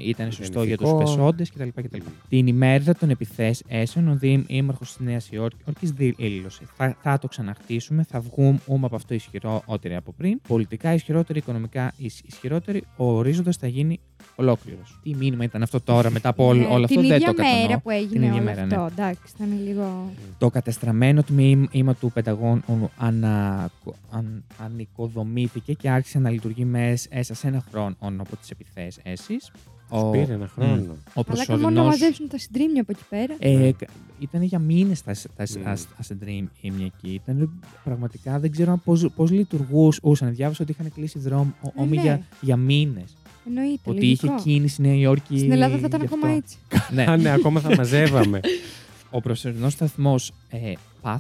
ήταν σωστό για τους Ιδανικό. πεσόντες κτλ. κτλ. Την ημέρα των επιθέσεων, ο δήμαρχος της Νέας Υόρκης δήλωσε θα, θα το ξαναχτίσουμε, θα βγούμε από αυτό ισχυρότεροι από πριν, πολιτικά ισχυρότεροι, οικονομικά ισ- ισχυρότεροι, ο ορίζοντας θα γίνει ολόκληρος. Τι μήνυμα ήταν αυτό τώρα μετά από όλο, Ναι, όλο αυτό, την δεν ίδια το κατανοώ. μέρα που έγινε Την ίδια όλο μέρα, ναι. αυτό. Εντάξει, ήταν λίγο. Το κατεστραμμένο τμήμα του Πενταγώνου ανα, αν, ανοικοδομήθηκε και άρχισε να λειτουργεί μέσα σε ένα χρόνο από τις επιθέσεις. Τους πήρε ένα χρόνο. ο Αλλά και μόνο να προσωρινός... μαζέψουν τα συντρίμια από εκεί πέρα. Ε, κα- ήταν για μήνες τα, τα, Μμμ. τα, τα συντρίμια εκεί. Ήταν πραγματικά δεν ξέρω πώ λειτουργούσαν. Διάβασα ότι είχαν κλείσει δρόμο Ε, όμοι ναι. για, για μήνες. Εννοείται. Ότι είχε λογικό. κίνηση Νέα Υόρκη. Στην Ελλάδα θα ήταν γι' ακόμα αυτό. έτσι. ναι. Α, ναι, ακόμα θα μαζεύαμε. Ο προσωρινός σταθμός ε, PATH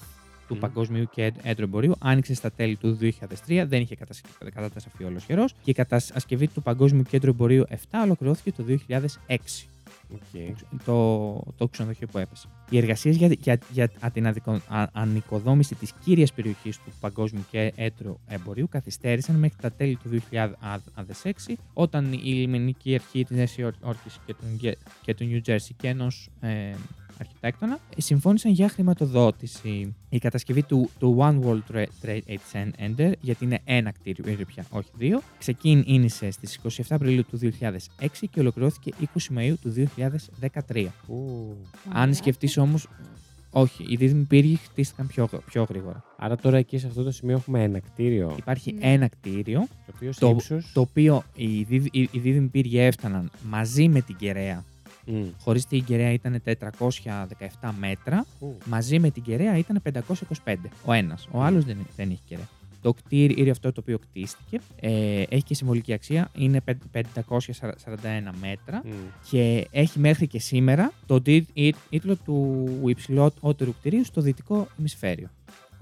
του Μμ. Παγκοσμίου Κέντρου Εμπορίου άνοιξε στα τέλη του 2003, δεν είχε κατασ- κατάσταση όλος καιρός και η κατασκευή του Παγκόσμιου Κέντρου Εμπορίου 7 ολοκληρώθηκε το 2006. Οκ. Το, το ξενοδοχείο που έπεσε. Οι εργασίες για, για, για την αδικο- α- ανοικοδόμηση της κύριας περιοχής του Παγκόσμιου Κέντρου Εμπορίου καθυστέρησαν μέχρι τα τέλη του 2006, όταν η λιμενική αρχή της Νέας Υόρκης και του, Νιου- και του New Jersey και ενός ε, αρχιτέκτονα ε, συμφώνησαν για χρηματοδότηση. Η κατασκευή του, του One World Tra- Trade Center, γιατί είναι ένα κτίριο πια, όχι δύο, ξεκίνησε στις 27 Απριλίου του 2006 και ολοκληρώθηκε 20 Μαΐου του 2013. Ου. Αν σκεφτείς όμως. Όχι, οι δίδυμοι πύργοι χτίστηκαν πιο, πιο γρήγορα. Άρα τώρα εκεί σε αυτό το σημείο έχουμε ένα κτίριο. Υπάρχει Ναι. ένα κτίριο, Το οποίο σε το, ύψος- το οποίο οι, δίδυ- οι, οι δίδυμοι πύργοι έφταναν μαζί με την κεραία. Μμ. Χωρίς την κεραία ήταν 417 μέτρα. Ου. Μαζί με την κεραία ήταν 525. Ο ένας. Ο άλλος δεν, δεν έχει κεραία. Το κτίριο αυτό το οποίο κτίστηκε ε, έχει και συμβολική αξία. Είναι πεν- 541 μέτρα Μμ. και έχει μέχρι και σήμερα τον τί- ή- τίτλο του υψηλότερου κτηρίου στο δυτικό ημισφαίριο.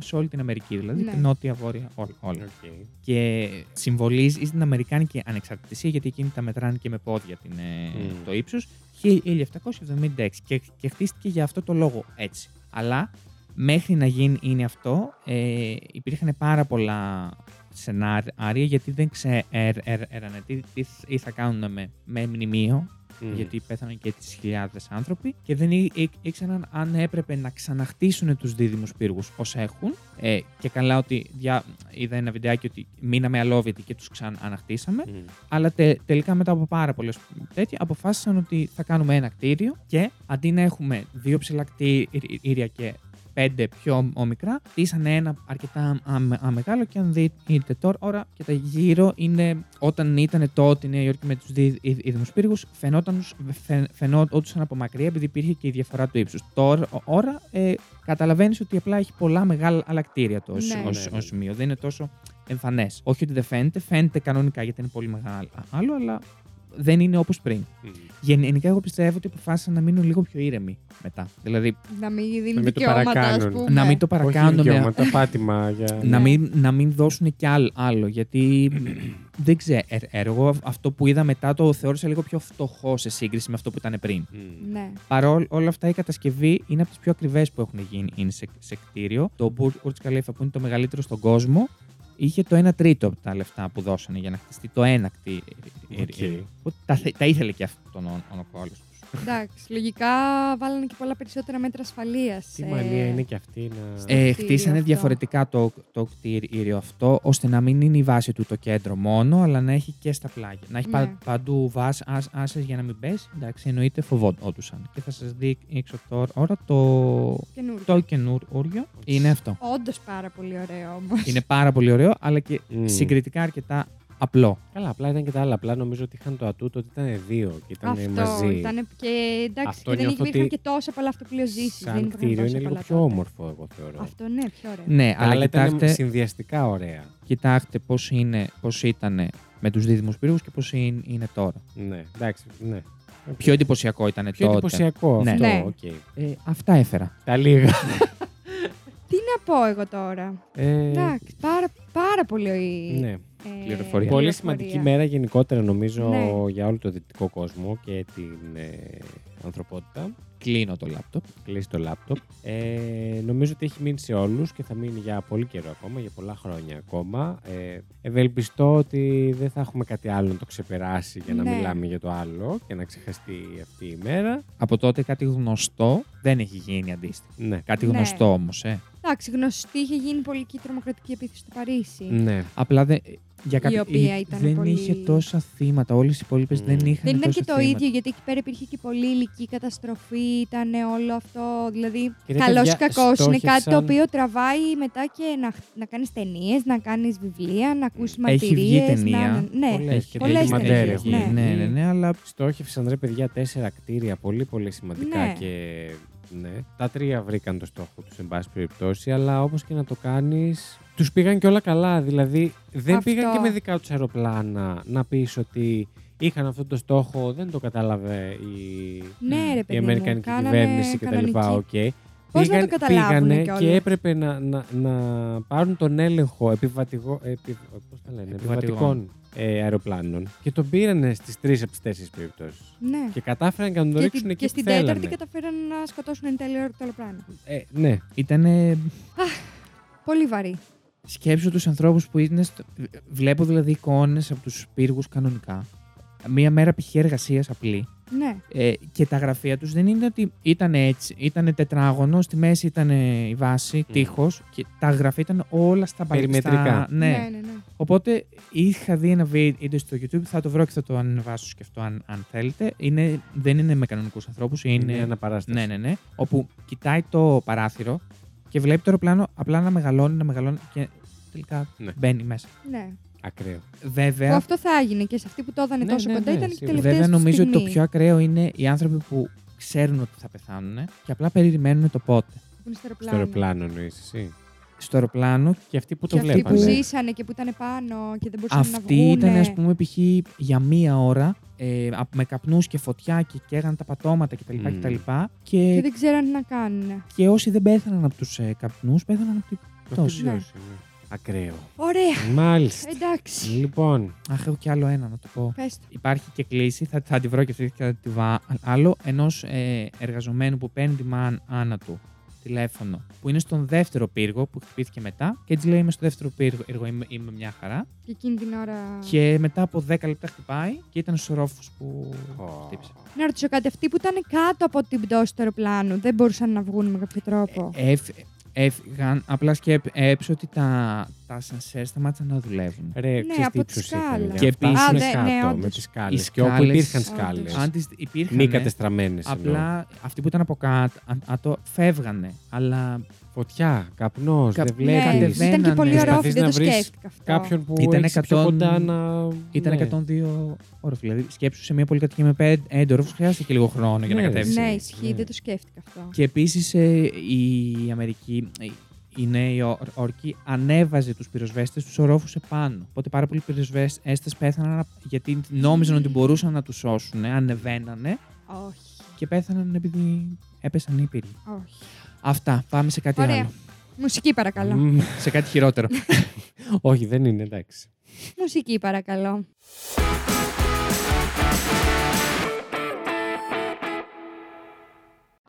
Σε όλη την Αμερική δηλαδή, Ναι. και νότια, βόρεια, όλα. όλα. Οκ. Και συμβολίζει την Αμερικάνικη ανεξαρτησία, γιατί εκείνη τα μετράνε και με πόδια την, ε, Μμ. το ύψος, 1776. Και, και χτίστηκε για αυτό το λόγο έτσι. Αλλά μέχρι να γίνει είναι αυτό, ε, υπήρχαν πάρα πολλά σενάρια γιατί δεν ξέρανε τι, τι ή θα κάνουν με, με μνημείο Μμ. γιατί πέθαναν και τις χιλιάδες άνθρωποι και δεν ή- ή- ήξεραν αν έπρεπε να ξαναχτίσουν τους δίδυμους πύργους ως έχουν. Ε, και καλά ότι δια... είδα ένα βιντεάκι ότι μείναμε αλόβητοι και τους ξαναναχτίσαμε. Μμ. Αλλά τε- τελικά μετά από πάρα πολλές τέτοια αποφάσισαν ότι θα κάνουμε ένα κτίριο και αντί να έχουμε δύο ψηλά κτίρια και πέντε πιο μικρά, χτίσανε ένα αρκετά αμε- αμεγάλο και αν δείτε τώρα και τα γύρω είναι όταν ήταν τότε η Νέα Υόρκη με τους ίδιους πύργους φαινόταν, φαι, φαινόντουσαν από μακριά επειδή υπήρχε και η διαφορά του ύψους. Τώρα ώρα, ε, καταλαβαίνεις ότι απλά έχει πολλά μεγάλα άλλα κτίρια το ως, Ναι. ως- Ναι, ναι. ως σημείο. Δεν είναι τόσο εμφανές. Όχι ότι δεν φαίνεται, φαίνεται κανονικά γιατί είναι πολύ μεγάλο, άλλο, αλλά δεν είναι όπως πριν. Μμ. Γενικά, εγώ πιστεύω ότι αποφάσισαν να μείνουν λίγο πιο ήρεμοι μετά. Δηλαδή, Να μην Να δίνουν μην το δικαιώματα, ας παρακάνουν. πούμε. να μην το Όχι παρακάνουν. δικαιώματα, πάτημα για... Να Ναι. μην, να μην δώσουν κι άλλο, άλλο γιατί δεν ξέρω. ε, Εγώ αυτό που είδα μετά το θεώρησα λίγο πιο φτωχό σε σύγκριση με αυτό που ήταν πριν. Μμ. Ναι. Παρόλα όλα αυτά, η κατασκευή είναι από τις πιο ακριβές που έχουν γίνει είναι σε, σε κτίριο. Το Burj Khalifa, που είναι το μεγαλύτερο στον κόσμο, είχε το 1 τρίτο από τα λεφτά που δώσανε για να χτιστεί το ένα κτίριο. Οκ. Τα, θε- τα ήθελε και αυτόν ο, ο κώλος τους. Εντάξει, λογικά βάλανε και πολλά περισσότερα μέτρα ασφαλείας. Τι μανία είναι και αυτή να... Στο Ε, κτίριο χτίσανε αυτό. διαφορετικά το, το κτίριο αυτό, ώστε να μην είναι η βάση του το κέντρο μόνο, αλλά να έχει και στα πλάγια. Να έχει πα- Ναι. παντού βάσεις για να μην πέσει. Εντάξει, εννοείται φοβόντουσαν. Και θα σας δείξω τώρα το, Καινούργιο. το καινούριο. Είναι αυτό. Όντως πάρα πολύ ωραίο όμως. Είναι πάρα πολύ ωραίο, αλλά και Μμ. συγκριτικά αρκετά απλό. Καλά, απλά ήταν και τα άλλα. Απλά νομίζω ότι είχαν το ατούτο ότι ήταν δύο και ήταν Αυτό μαζί. ήταν και εντάξει, Αυτό και δεν νιώθω υπήρχαν ότι και τόσα πολλά αυτοπλοζήσει. Σαν κτίριο είναι λίγο πιο όμορφο, εγώ θεωρώ. Αυτό ναι, πιο ωραίο. Ναι, Τα αλλά άλλα ήταν κοιτάξτε, συνδυαστικά ωραία. κοιτάξτε πώς, είναι, πώς ήταν με τους δίδυμους πύργους και πώς είναι, είναι τώρα. Ναι, εντάξει, ναι. Πιο εντυπωσιακό ήταν Πιο τότε. εντυπωσιακό Ναι. αυτό, Ναι. οκ. Ε, αυτά έφερα. Τα λίγα. Τι να πω εγώ τώρα. Ε, Εντάξει, πάρα, πάρα πολύ. ναι. Ε, Πληροφορία. Πολύ πληροφορία. σημαντική μέρα γενικότερα νομίζω Ναι. για όλο το δυτικό κόσμο και την ε, ανθρωπότητα. Κλείνω το λάπτοπ. Κλείσει το λάπτοπ. Ε, νομίζω ότι έχει μείνει σε όλους και θα μείνει για πολύ καιρό ακόμα, για πολλά χρόνια ακόμα. Ε, ευελπιστώ ότι δεν θα έχουμε κάτι άλλο να το ξεπεράσει για να Ναι. μιλάμε για το άλλο και να ξεχαστεί αυτή η μέρα. Από τότε κάτι γνωστό δεν έχει γίνει αντίστοιχο. Ναι. Κάτι Ναι. γνωστό όμως, ε. Εντάξει, γνωστή είχε γίνει πολύ και η τρομοκρατική επίθεση στο Παρίσι. Ναι. Απλά δεν. Για κάποιο- οποία ε, ήταν δεν πολύ- είχε τόσα θύματα. Όλες οι υπόλοιπες Μμ. δεν είχαν Δεν ήταν τόσα και το θύματα. ίδιο, γιατί εκεί πέρα υπήρχε και πολύ ηλική καταστροφή, ήταν όλο αυτό. Δηλαδή, Και ρε, καλό ή παιδιά, κακός είναι κάτι το στόχευσαν- οποίο τραβάει μετά και να, να κάνεις ταινίες, να κάνεις βιβλία, να ακούσει Έχει μαρτυρίες. βγει ταινία. Να, ναι, Πολλές και πολλές ντοκιμαντέρ ταινίες, έχουν ναι. βγει. ναι, ναι, ναι, αλλά Στόχευσαν ρε παιδιά τέσσερα κτίρια πολύ πολύ σημαντικά Ναι. και ναι. Τα τρία βρήκαν το στόχο τους εν πάση περιπτώσει, αλλά όπως και να το κάνεις, τους πήγαν και όλα καλά. Δηλαδή δεν Αυτό. πήγαν και με δικά τους αεροπλάνα να πεις ότι είχαν αυτό το στόχο, δεν το κατάλαβε η, Ναι, ρε η παιδί μου, Αμερικανική κάνανε κυβέρνηση κτλ. κανονική. Οκ. Πώς να το καταλάβουνε πήγανε κιόλας. και έπρεπε να, να, να πάρουν τον έλεγχο επιβατηγό, επι, πώς τα λένε, Επιβατηγών. επιβατικών ε, αεροπλάνων και τον πήρανε στις τρεις από τις τέσσερις περιπτώσεις. Ναι. Και κατάφεραν και να τον Και, ρίξουν την- εκεί και που στην θέλανε. τέταρτη καταφέραν να σκοτώσουν εν τέλει το αεροπλάνο. Ε, ναι. ήταν. Πολύ βαρύ. Σκέψου τους ανθρώπους που είναι. Στο... Βλέπω δηλαδή εικόνες από τους πύργους κανονικά. Μία μέρα π.χ. εργασίας απλή. Ναι. Ε, και τα γραφεία τους δεν είναι ότι ήταν έτσι. Ήταν τετράγωνο, στη μέση ήταν η βάση, Μμ. τείχος και τα γραφεία ήταν όλα στα Περιμετρικά. μπαλκόνια. Ναι. ναι, ναι. ναι. Οπότε είχα δει ένα βίντεο στο YouTube, θα το βρω και θα το ανεβάσω και αυτό αν, αν θέλετε. Είναι, δεν είναι με κανονικούς ανθρώπους, είναι. Είναι αναπαράσταση. ναι, ναι, ναι. Όπου κοιτάει το παράθυρο και βλέπει το αεροπλάνο απλά να μεγαλώνει, να μεγαλώνει και τελικά Ναι. μπαίνει μέσα. ναι. Ακραίο. Που Βέβαια, αυτό θα έγινε και σε αυτή που το έδανε Ναι, τόσο ναι, κοντά ναι, ήταν και σίγουρα. τελευταία βέβαια νομίζω ότι το στιγμή πιο ακραίο είναι οι άνθρωποι που ξέρουν ότι θα πεθάνουν και απλά περιμένουν το πότε. που είναι στο Στο αεροπλάνο. αεροπλάνο εννοείς εσύ. Στο αεροπλάνο Και αυτοί που Και το αυτοί που βλέπανε. ζήσανε και που ήταν πάνω και δεν μπορούσαν να Αυτοί βγουν. ήταν, ας πούμε, π.χ. για μία ώρα ε, α- με καπνούς και φωτιά και καίγαν τα πατώματα κτλ. Μμμ. κτλ. Και Και, δεν ξέραν τι να κάνουν. και όσοι δεν πέθαναν από τους ε, καπνούς, πέθαναν από την Αυτή πτώση. την Ναι. Πτώση, ναι. Ακραίο. Ωραία. Μάλιστα. Εντάξει. Λοιπόν, Αχ, έχω κι άλλο ένα να το πω. Πες το. Υπάρχει και κλίση, θα, θα τη βρω και αυτή και θα τη βάλω, ενός ε, εργαζομένου που παίρνει τη μάνα του τηλέφωνο που είναι στον δεύτερο πύργο που χτυπήθηκε μετά. Και έτσι λέει: Είμαι στο δεύτερο πύργο, εγώ είμαι, είμαι μια χαρά. Και εκείνη την ώρα. Και μετά από 10 λεπτά χτυπάει και ήταν στου ορόφου που χτύπησε. Να ρωτήσω κάτι. Αυτοί που ήταν κάτω από την πτώση του αεροπλάνου δεν μπορούσαν να βγουν με κάποιο τρόπο; Ε, έφ- έφυγαν, απλά σκέψω ότι τα, τα σανσέρ σταμάτησαν να δουλεύουν. Ρε, Ναι, ξέρεις τι από τη ύψος σκάλα. είχανε. Και Αυτά επίσης- είναι Α, δε- ναι, κάτω όντως. με τις σκάλες. Οι Και όπου σκάλες- υπήρχαν Όντως. σκάλες. Αν τις υπήρχαν. Μη κατεστραμμένες. εννοώ. Απλά αυτοί που ήταν από κάτω, αν, αν το φεύγανε. Αλλά Φωτιά, καπνός, Κα- δεν Ναι, ναι, βλέπεις. κατεβαίνανε. ήταν και πολύ Προσπαθείς ορόφι, δεν να το βρεις σκέφτηκα αυτό. Κάποιον που Ήταν ήταν πιο 100 κοντά να... ήταν ναι. 102 όροφοι. Δηλαδή, σκέψου σε μια πολυκατοικία με 5 όροφου, χρειάζεται και λίγο χρόνο για να Ναι, κατέβεις. Ναι, Ναι. ισχύει, δεν το σκέφτηκα αυτό. Και επίσης η Αμερική, ε, η Νέα Υόρ- Υόρκη ανέβαζε τους πυροσβέστες του ορόφους επάνω. Οπότε πάρα πολλοί πυροσβέστες πέθαναν γιατί νόμιζαν ότι μπορούσαν να τους σώσουν, ανεβαίνανε Όχι. και πέθαναν επειδή έπεσαν οι πύροι. Όχι. Αυτά. Πάμε σε κάτι Ωραία. άλλο. Μουσική παρακαλώ. Μμμ. Σε κάτι χειρότερο. Όχι, δεν είναι, εντάξει. Μουσική παρακαλώ.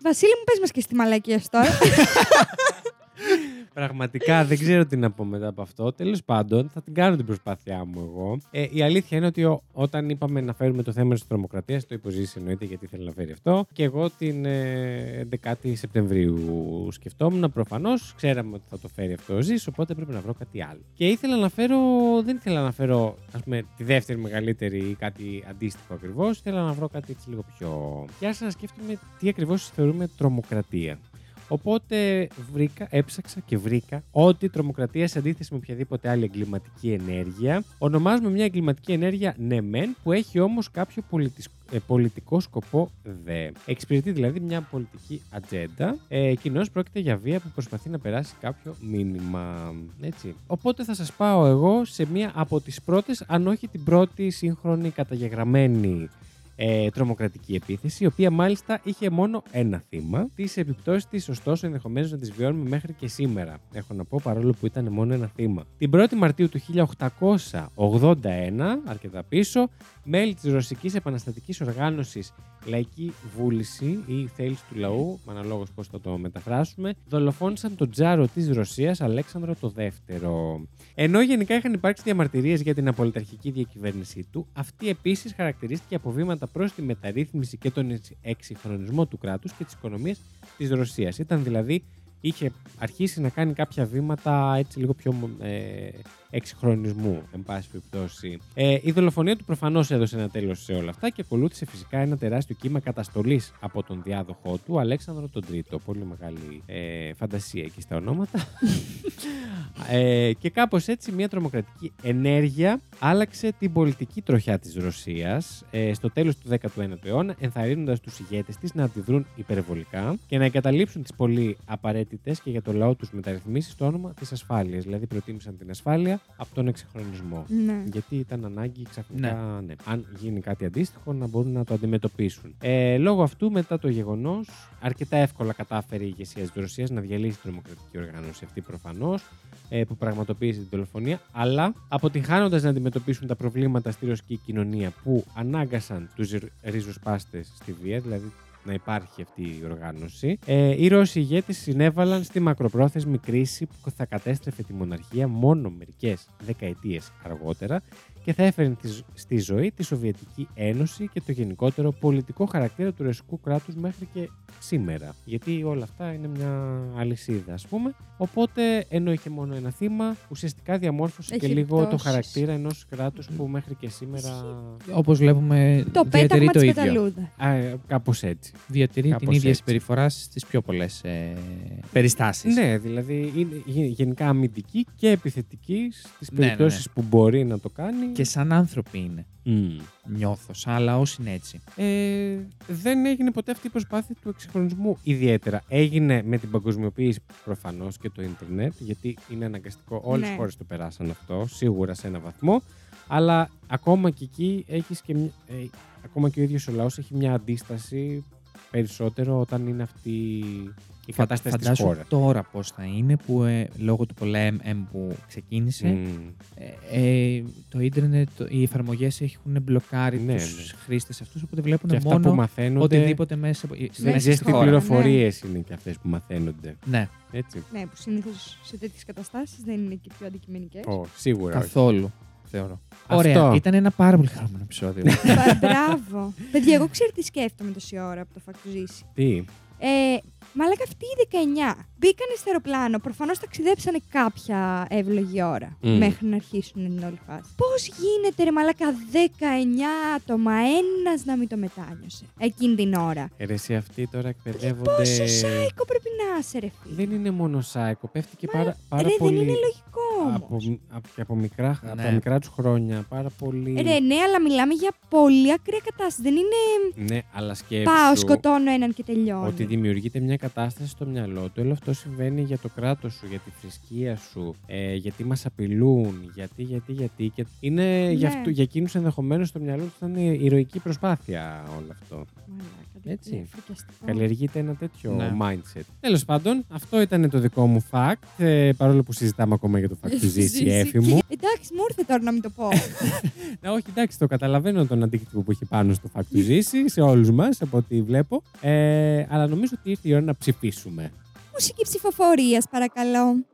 Βασίλη μου, πες μας και στη μαλακία σου τώρα. Πραγματικά δεν ξέρω τι να πω μετά από αυτό. Τέλος πάντων, θα την κάνω την προσπάθειά μου εγώ. Ε, η αλήθεια είναι ότι ο- όταν είπαμε να φέρουμε το θέμα της τρομοκρατίας, το υποζήσει εννοείται γιατί ήθελε να φέρει αυτό. Και εγώ την ε, 11η Σεπτεμβρίου σκεφτόμουν. Προφανώς ξέραμε ότι θα το φέρει αυτό ο Ζης, οπότε πρέπει να βρω κάτι άλλο. Και ήθελα να φέρω, δεν ήθελα να φέρω ας πούμε, τη δεύτερη μεγαλύτερη ή κάτι αντίστοιχο ακριβώς. Ήθελα να βρω κάτι έτσι λίγο πιο. Και άρχισα να σκέφτομαι τι ακριβώς θεωρούμε τρομοκρατία. Οπότε βρήκα, έψαξα και βρήκα ότι η τρομοκρατία σε αντίθεση με οποιαδήποτε άλλη εγκληματική ενέργεια ονομάζουμε μια εγκληματική ενέργεια ναι μεν που έχει όμως κάποιο πολιτισ- ε, πολιτικό σκοπό δε. Εξυπηρετεί δηλαδή μια πολιτική ατζέντα. Ε, Κοινώς πρόκειται για βία που προσπαθεί να περάσει κάποιο μήνυμα. Έτσι. Οπότε θα σας πάω εγώ σε μια από τις πρώτες, αν όχι την πρώτη σύγχρονη καταγεγραμμένη ε, τρομοκρατική επίθεση, η οποία μάλιστα είχε μόνο ένα θύμα. Τις επιπτώσεις της, ωστόσο, ενδεχομένως να τις βιώνουμε μέχρι και σήμερα. Έχω να πω παρόλο που ήταν μόνο ένα θύμα. Την 1η Μαρτίου του 1881, αρκετά πίσω, μέλη της Ρωσικής Επαναστατικής Οργάνωσης Λαϊκή Βούληση ή Θέληση του Λαού, αναλόγως πώς θα το μεταφράσουμε, δολοφόνησαν τον τζάρο της Ρωσίας Αλέξανδρο το Δεύτερο. Ενώ γενικά είχαν υπάρξει διαμαρτυρίες για την απολυταρχική διακυβέρνησή του, αυτή επίσης χαρακτηρίστηκε από βήματα προς τη μεταρρύθμιση και τον εξυγχρονισμό του κράτους και της οικονομίας της Ρωσίας. Ήταν δηλαδή, είχε αρχίσει να κάνει κάποια βήματα έτσι λίγο πιο ε, εξυγχρονισμού, εν πάση περιπτώσει. Ε, η δολοφονία του προφανώς έδωσε ένα τέλος σε όλα αυτά και ακολούθησε φυσικά ένα τεράστιο κύμα καταστολής από τον διάδοχό του, Αλέξανδρο τον Τρίτο. Πολύ μεγάλη ε, φαντασία εκεί στα ονόματα. ε, και κάπως έτσι μια τρομοκρατική ενέργεια άλλαξε την πολιτική τροχιά της Ρωσίας ε, στο τέλος του 19ου αιώνα ενθαρρύνοντας τους ηγέτες της να αντιδρούν υπερβολικά και να εγκαταλείψουν τις πολύ απαραίτητες και για το λαό τους μεταρρυθμίσεις στο όνομα της ασφάλειας. Δηλαδή προτίμησαν την ασφάλεια από τον εξυγχρονισμό. ναι. Γιατί ήταν ανάγκη ξαφνικά, ναι. αν γίνει κάτι αντίστοιχο, να μπορούν να το αντιμετωπίσουν. Ε, λόγω αυτού, μετά το γεγονός, αρκετά εύκολα κατάφερε η ηγεσία της Ρωσίας να διαλύσει την τρομοκρατική οργάνωση αυτή προφανώς, ε, που πραγματοποίησε την δολοφονία, αλλά αποτυχάνοντα να αντιμετωπίσουν τα προβλήματα στη ρωσική κοινωνία που ανάγκασαν τους ριζοσπάστε στη βία, δηλαδή να υπάρχει αυτή η οργάνωση. Ε, οι Ρώσοι ηγέτες συνέβαλαν στη μακροπρόθεσμη κρίση που θα κατέστρεφε τη μοναρχία μόνο μερικές δεκαετίες αργότερα και θα έφερε τη- στη ζωή τη Σοβιετική Ένωση και το γενικότερο πολιτικό χαρακτήρα του ρωσικού κράτους μέχρι και σήμερα. Γιατί όλα αυτά είναι μια αλυσίδα, ας πούμε. Οπότε, ενώ είχε μόνο ένα θύμα, ουσιαστικά διαμόρφωσε Έχει και λίγο το επιπτώσεις. χαρακτήρα ενός κράτους που μέχρι και σήμερα... Όπως βλέπουμε, Το διατηρεί πέταγμα το της ίδιο. πεταλούδα. Α, κάπως έτσι. Διατηρεί Κάπως την ίδια έτσι. συμπεριφορά στις πιο πολλές ε, περιστάσεις. Ναι, δηλαδή είναι γε- γενικά αμυντική και επιθετική στις Ναι, ναι, ναι. περιπτώσεις που μπορεί να το κάνει. Και σαν άνθρωποι είναι. Μμ. Νιώθω, σαν λαό είναι έτσι. Ε, δεν έγινε ποτέ αυτή η προσπάθεια του εξυγχρονισμού ιδιαίτερα. Έγινε με την παγκοσμιοποίηση προφανώς και το ίντερνετ, γιατί είναι αναγκαστικό. Όλες Ναι. οι χώρες το περάσαν αυτό, σίγουρα σε ένα βαθμό. Αλλά ακόμα και εκεί έχεις και μια, ε, ακόμα και ο ίδιος ο λαός έχει μια αντίσταση περισσότερο όταν είναι αυτή η Φα- κατάσταση της Φαντάσου χώρας. τώρα πώς θα είναι που ε, λόγω του πολέμου που ξεκίνησε Μμμ. ε, ε, το ίντερνετ, το- οι εφαρμογές έχουν μπλοκάρει Ναι, τους ναι. χρήστες αυτούς, οπότε βλέπουν Και αυτά μόνο που μαθαίνονται. οτιδήποτε μέσα, από- Μέσα μέσα στη στη χώρα. πληροφορίες είναι και αυτές που μαθαίνονται. Ναι, Έτσι. Ναι, που συνήθως σε τέτοιες καταστάσεις δεν είναι και πιο αντικειμενικές. Ω, σίγουρα. όχι. καθόλου θεωρώ. Αυτό. Ωραία, ήταν ένα πάρα πολύ χαρούμενο επεισόδιο. Μπράβο. Παιδιά, εγώ ξέρω τι σκέφτομαι τόση ώρα από το φακ του ζήσει. Τι; Ε, μαλάκα αυτοί οι 19 μπήκανε στο αεροπλάνο. Προφανώς ταξιδέψανε κάποια εύλογη ώρα Μμ. μέχρι να αρχίσουν την όλη φάση. Πώς γίνεται, ρε μαλάκα, 19 άτομα, ένας να μην το μετάνιωσε εκείνη την ώρα; Ε, Ρε, εσύ αυτοί τώρα εκπαιδεύονται. Πόσο σάικο πρέπει να είσαι, ρε φίλε; Δεν είναι μόνο σάικο. Πέφτει και Μα, πάρα, πάρα ρε, πολύ. δεν είναι λογικό από, όμω. από, και από, μικρά, από Ναι. τα μικρά τους χρόνια. Πάρα πολύ. Ρε, ναι, αλλά μιλάμε για πολύ ακραία κατάσταση. Δεν είναι Ναι, αλλά σκέψου. πάω, σκοτώνω έναν και τελειώνω. Ότι δημιουργείται μια κατάσταση στο μυαλό του. Όλο αυτό συμβαίνει για το κράτος σου, για τη θρησκεία σου, ε, γιατί μας απειλούν, γιατί, γιατί, γιατί. Και είναι για, Ναι. αυτού, για εκείνους ενδεχομένως στο μυαλό τους θα είναι ηρωική προσπάθεια όλο αυτό. Μαλάκα, δεν Έτσι. είναι φρικιαστικό. Καλλιεργείται ένα τέτοιο Ναι. mindset. Τέλος πάντων, αυτό ήταν το δικό μου fact. Ε, παρόλο που συζητάμε ακόμα για το fact του ζήσει η έφη μου. Εντάξει, μου ήρθε τώρα να μην το πω. Ε, όχι, εντάξει, το καταλαβαίνω τον αντίκτυπο που έχει πάνω στο fact του ζήσει σε όλους μας, από ό,τι βλέπω. Ε, αλλά νομίζω ότι ήρθε η ώρα να ψηφίσουμε. Μουσική ψηφοφορίας, παρακαλώ.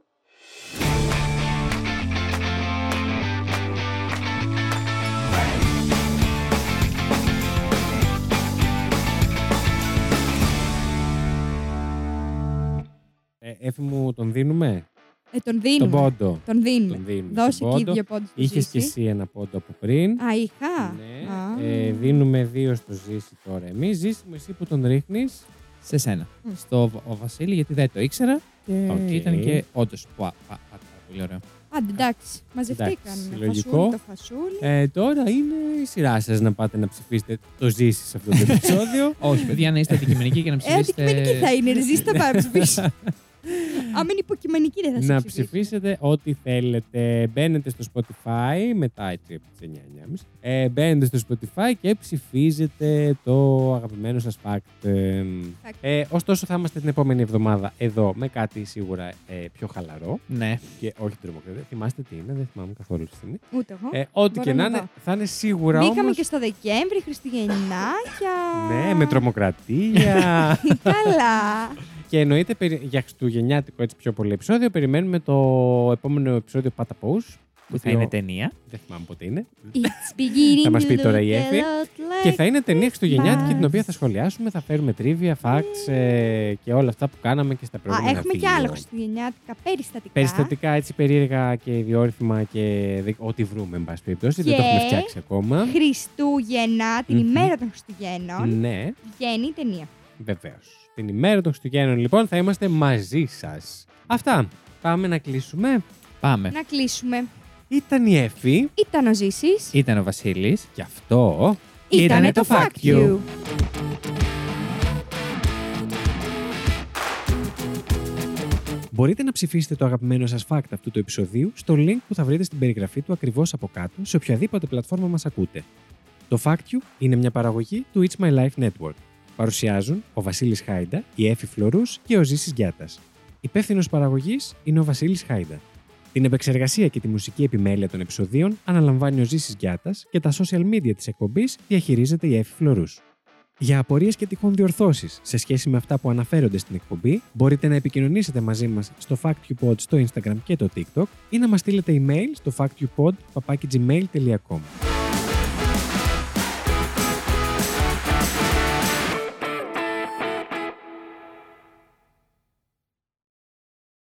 Ε, έφη μου, τον δίνουμε; Ε, τον Τον δίνουμε. πόντο. Τον δίνουμε. Τον δίνουμε. Δώσε τον εκεί πόντο. δύο πόντους στο Είχες και Ζήση. εσύ ένα πόντο από πριν. Α, είχα. Ναι. Α. Ε, δίνουμε δύο στο Ζήση τώρα. Εμείς Ζήση μου, εσύ που τον ρίχνεις. σε σένα. Μμ. Στο Β- ο Βασίλη, γιατί δεν το ήξερα και Οκ. ήταν και όντως πάρα πολύ ωραίο. Άντε, εντάξει. Μαζευτήκαν. Εντάξει, λογικό. Φασούλι το φασούλι. Ε, τώρα είναι η σειρά σας να πάτε να ψηφίσετε το Ζήση σε αυτό το επεισόδιο. Όχι, παιδιά, να είστε αντικειμενικοί και να Ε, ψηφίσετε. αντικειμενική θα είναι. Ρε, Ζήση τα πάμε ψηφίσει. Αν είναι υποκειμενική, δεν θα σε να ψηφίσει. ψηφίσετε ό,τι θέλετε. Μπαίνετε στο Spotify μετά έτσι από τις 9.30. Ε, μπαίνετε στο Spotify και ψηφίζετε το αγαπημένο σας fact. Ε, Fact. ε, ωστόσο θα είμαστε την επόμενη εβδομάδα εδώ με κάτι σίγουρα ε, πιο χαλαρό Ναι. και όχι τρομοκρατία. Θυμάστε τι είναι, δεν θυμάμαι καθόλου τη στιγμή. Ούτε εγώ. Ε, ό,τι Μπορώ και να να είναι, δω. θα είναι σίγουρα Μπήκαμε όμως... και στο Δεκέμβρη, Χριστουγεννάκια. Ναι, με τρομοκρατία. Καλά. Και εννοείται περι- για χριστουγεννιάτικο έτσι πιο πολύ επεισόδιο. Περιμένουμε το επόμενο επεισόδιο Πάτα Pose. Που θα είναι ταινία. Δεν θυμάμαι πότε είναι. It's beginning Θα μας πει to τώρα η look Εφη. a lot Και like θα είναι ταινία Χριστουγεννιάτικη την Christmas. οποία θα σχολιάσουμε, θα φέρουμε τρίβια, facts ε, και όλα αυτά που κάναμε και στα Α, προηγούμενα έχουμε και βίντεο. άλλα χριστουγεννιάτικα περιστατικά. Περιστατικά έτσι περίεργα και ιδιόρυθμα και δε- ό,τι βρούμε, εν πάση περιπτώσει. Δεν Και- το έχουμε φτιάξει ακόμα. Χριστούγεννα, την Μμμ. ημέρα των Χριστουγέννων, Ναι, βγαίνει η ταινία. βεβαίως. Την ημέρα των Χριστουγέννων, λοιπόν, θα είμαστε μαζί σας. Αυτά. Πάμε να κλείσουμε. Πάμε. Να κλείσουμε. Ήταν η Εφη Ήταν ο Ζήσης. Ήταν ο Βασίλης. και αυτό. Ήτανε το Fact You. Μπορείτε να ψηφίσετε το αγαπημένο σας fact αυτού του επεισοδίου στο link που θα βρείτε στην περιγραφή του ακριβώς από κάτω σε οποιαδήποτε πλατφόρμα μας ακούτε. Το Fact You είναι μια παραγωγή του It's My Life Network. Παρουσιάζουν ο Βασίλης Χάιντα, η Έφη Φλωρούς και ο Ζήσης Γιάτας. Υπεύθυνος παραγωγής είναι ο Βασίλης Χάιντα. Την επεξεργασία και τη μουσική επιμέλεια των επεισοδίων αναλαμβάνει ο Ζήσης Γιάτας και τα social media της εκπομπής διαχειρίζεται η Έφη Φλωρούς. Για απορίες και τυχόν διορθώσεις σε σχέση με αυτά που αναφέρονται στην εκπομπή, μπορείτε να επικοινωνήσετε μαζί μας στο FactUpod στο Instagram και το TikTok ή να μας στείλετε email στο factupod.gmail.com.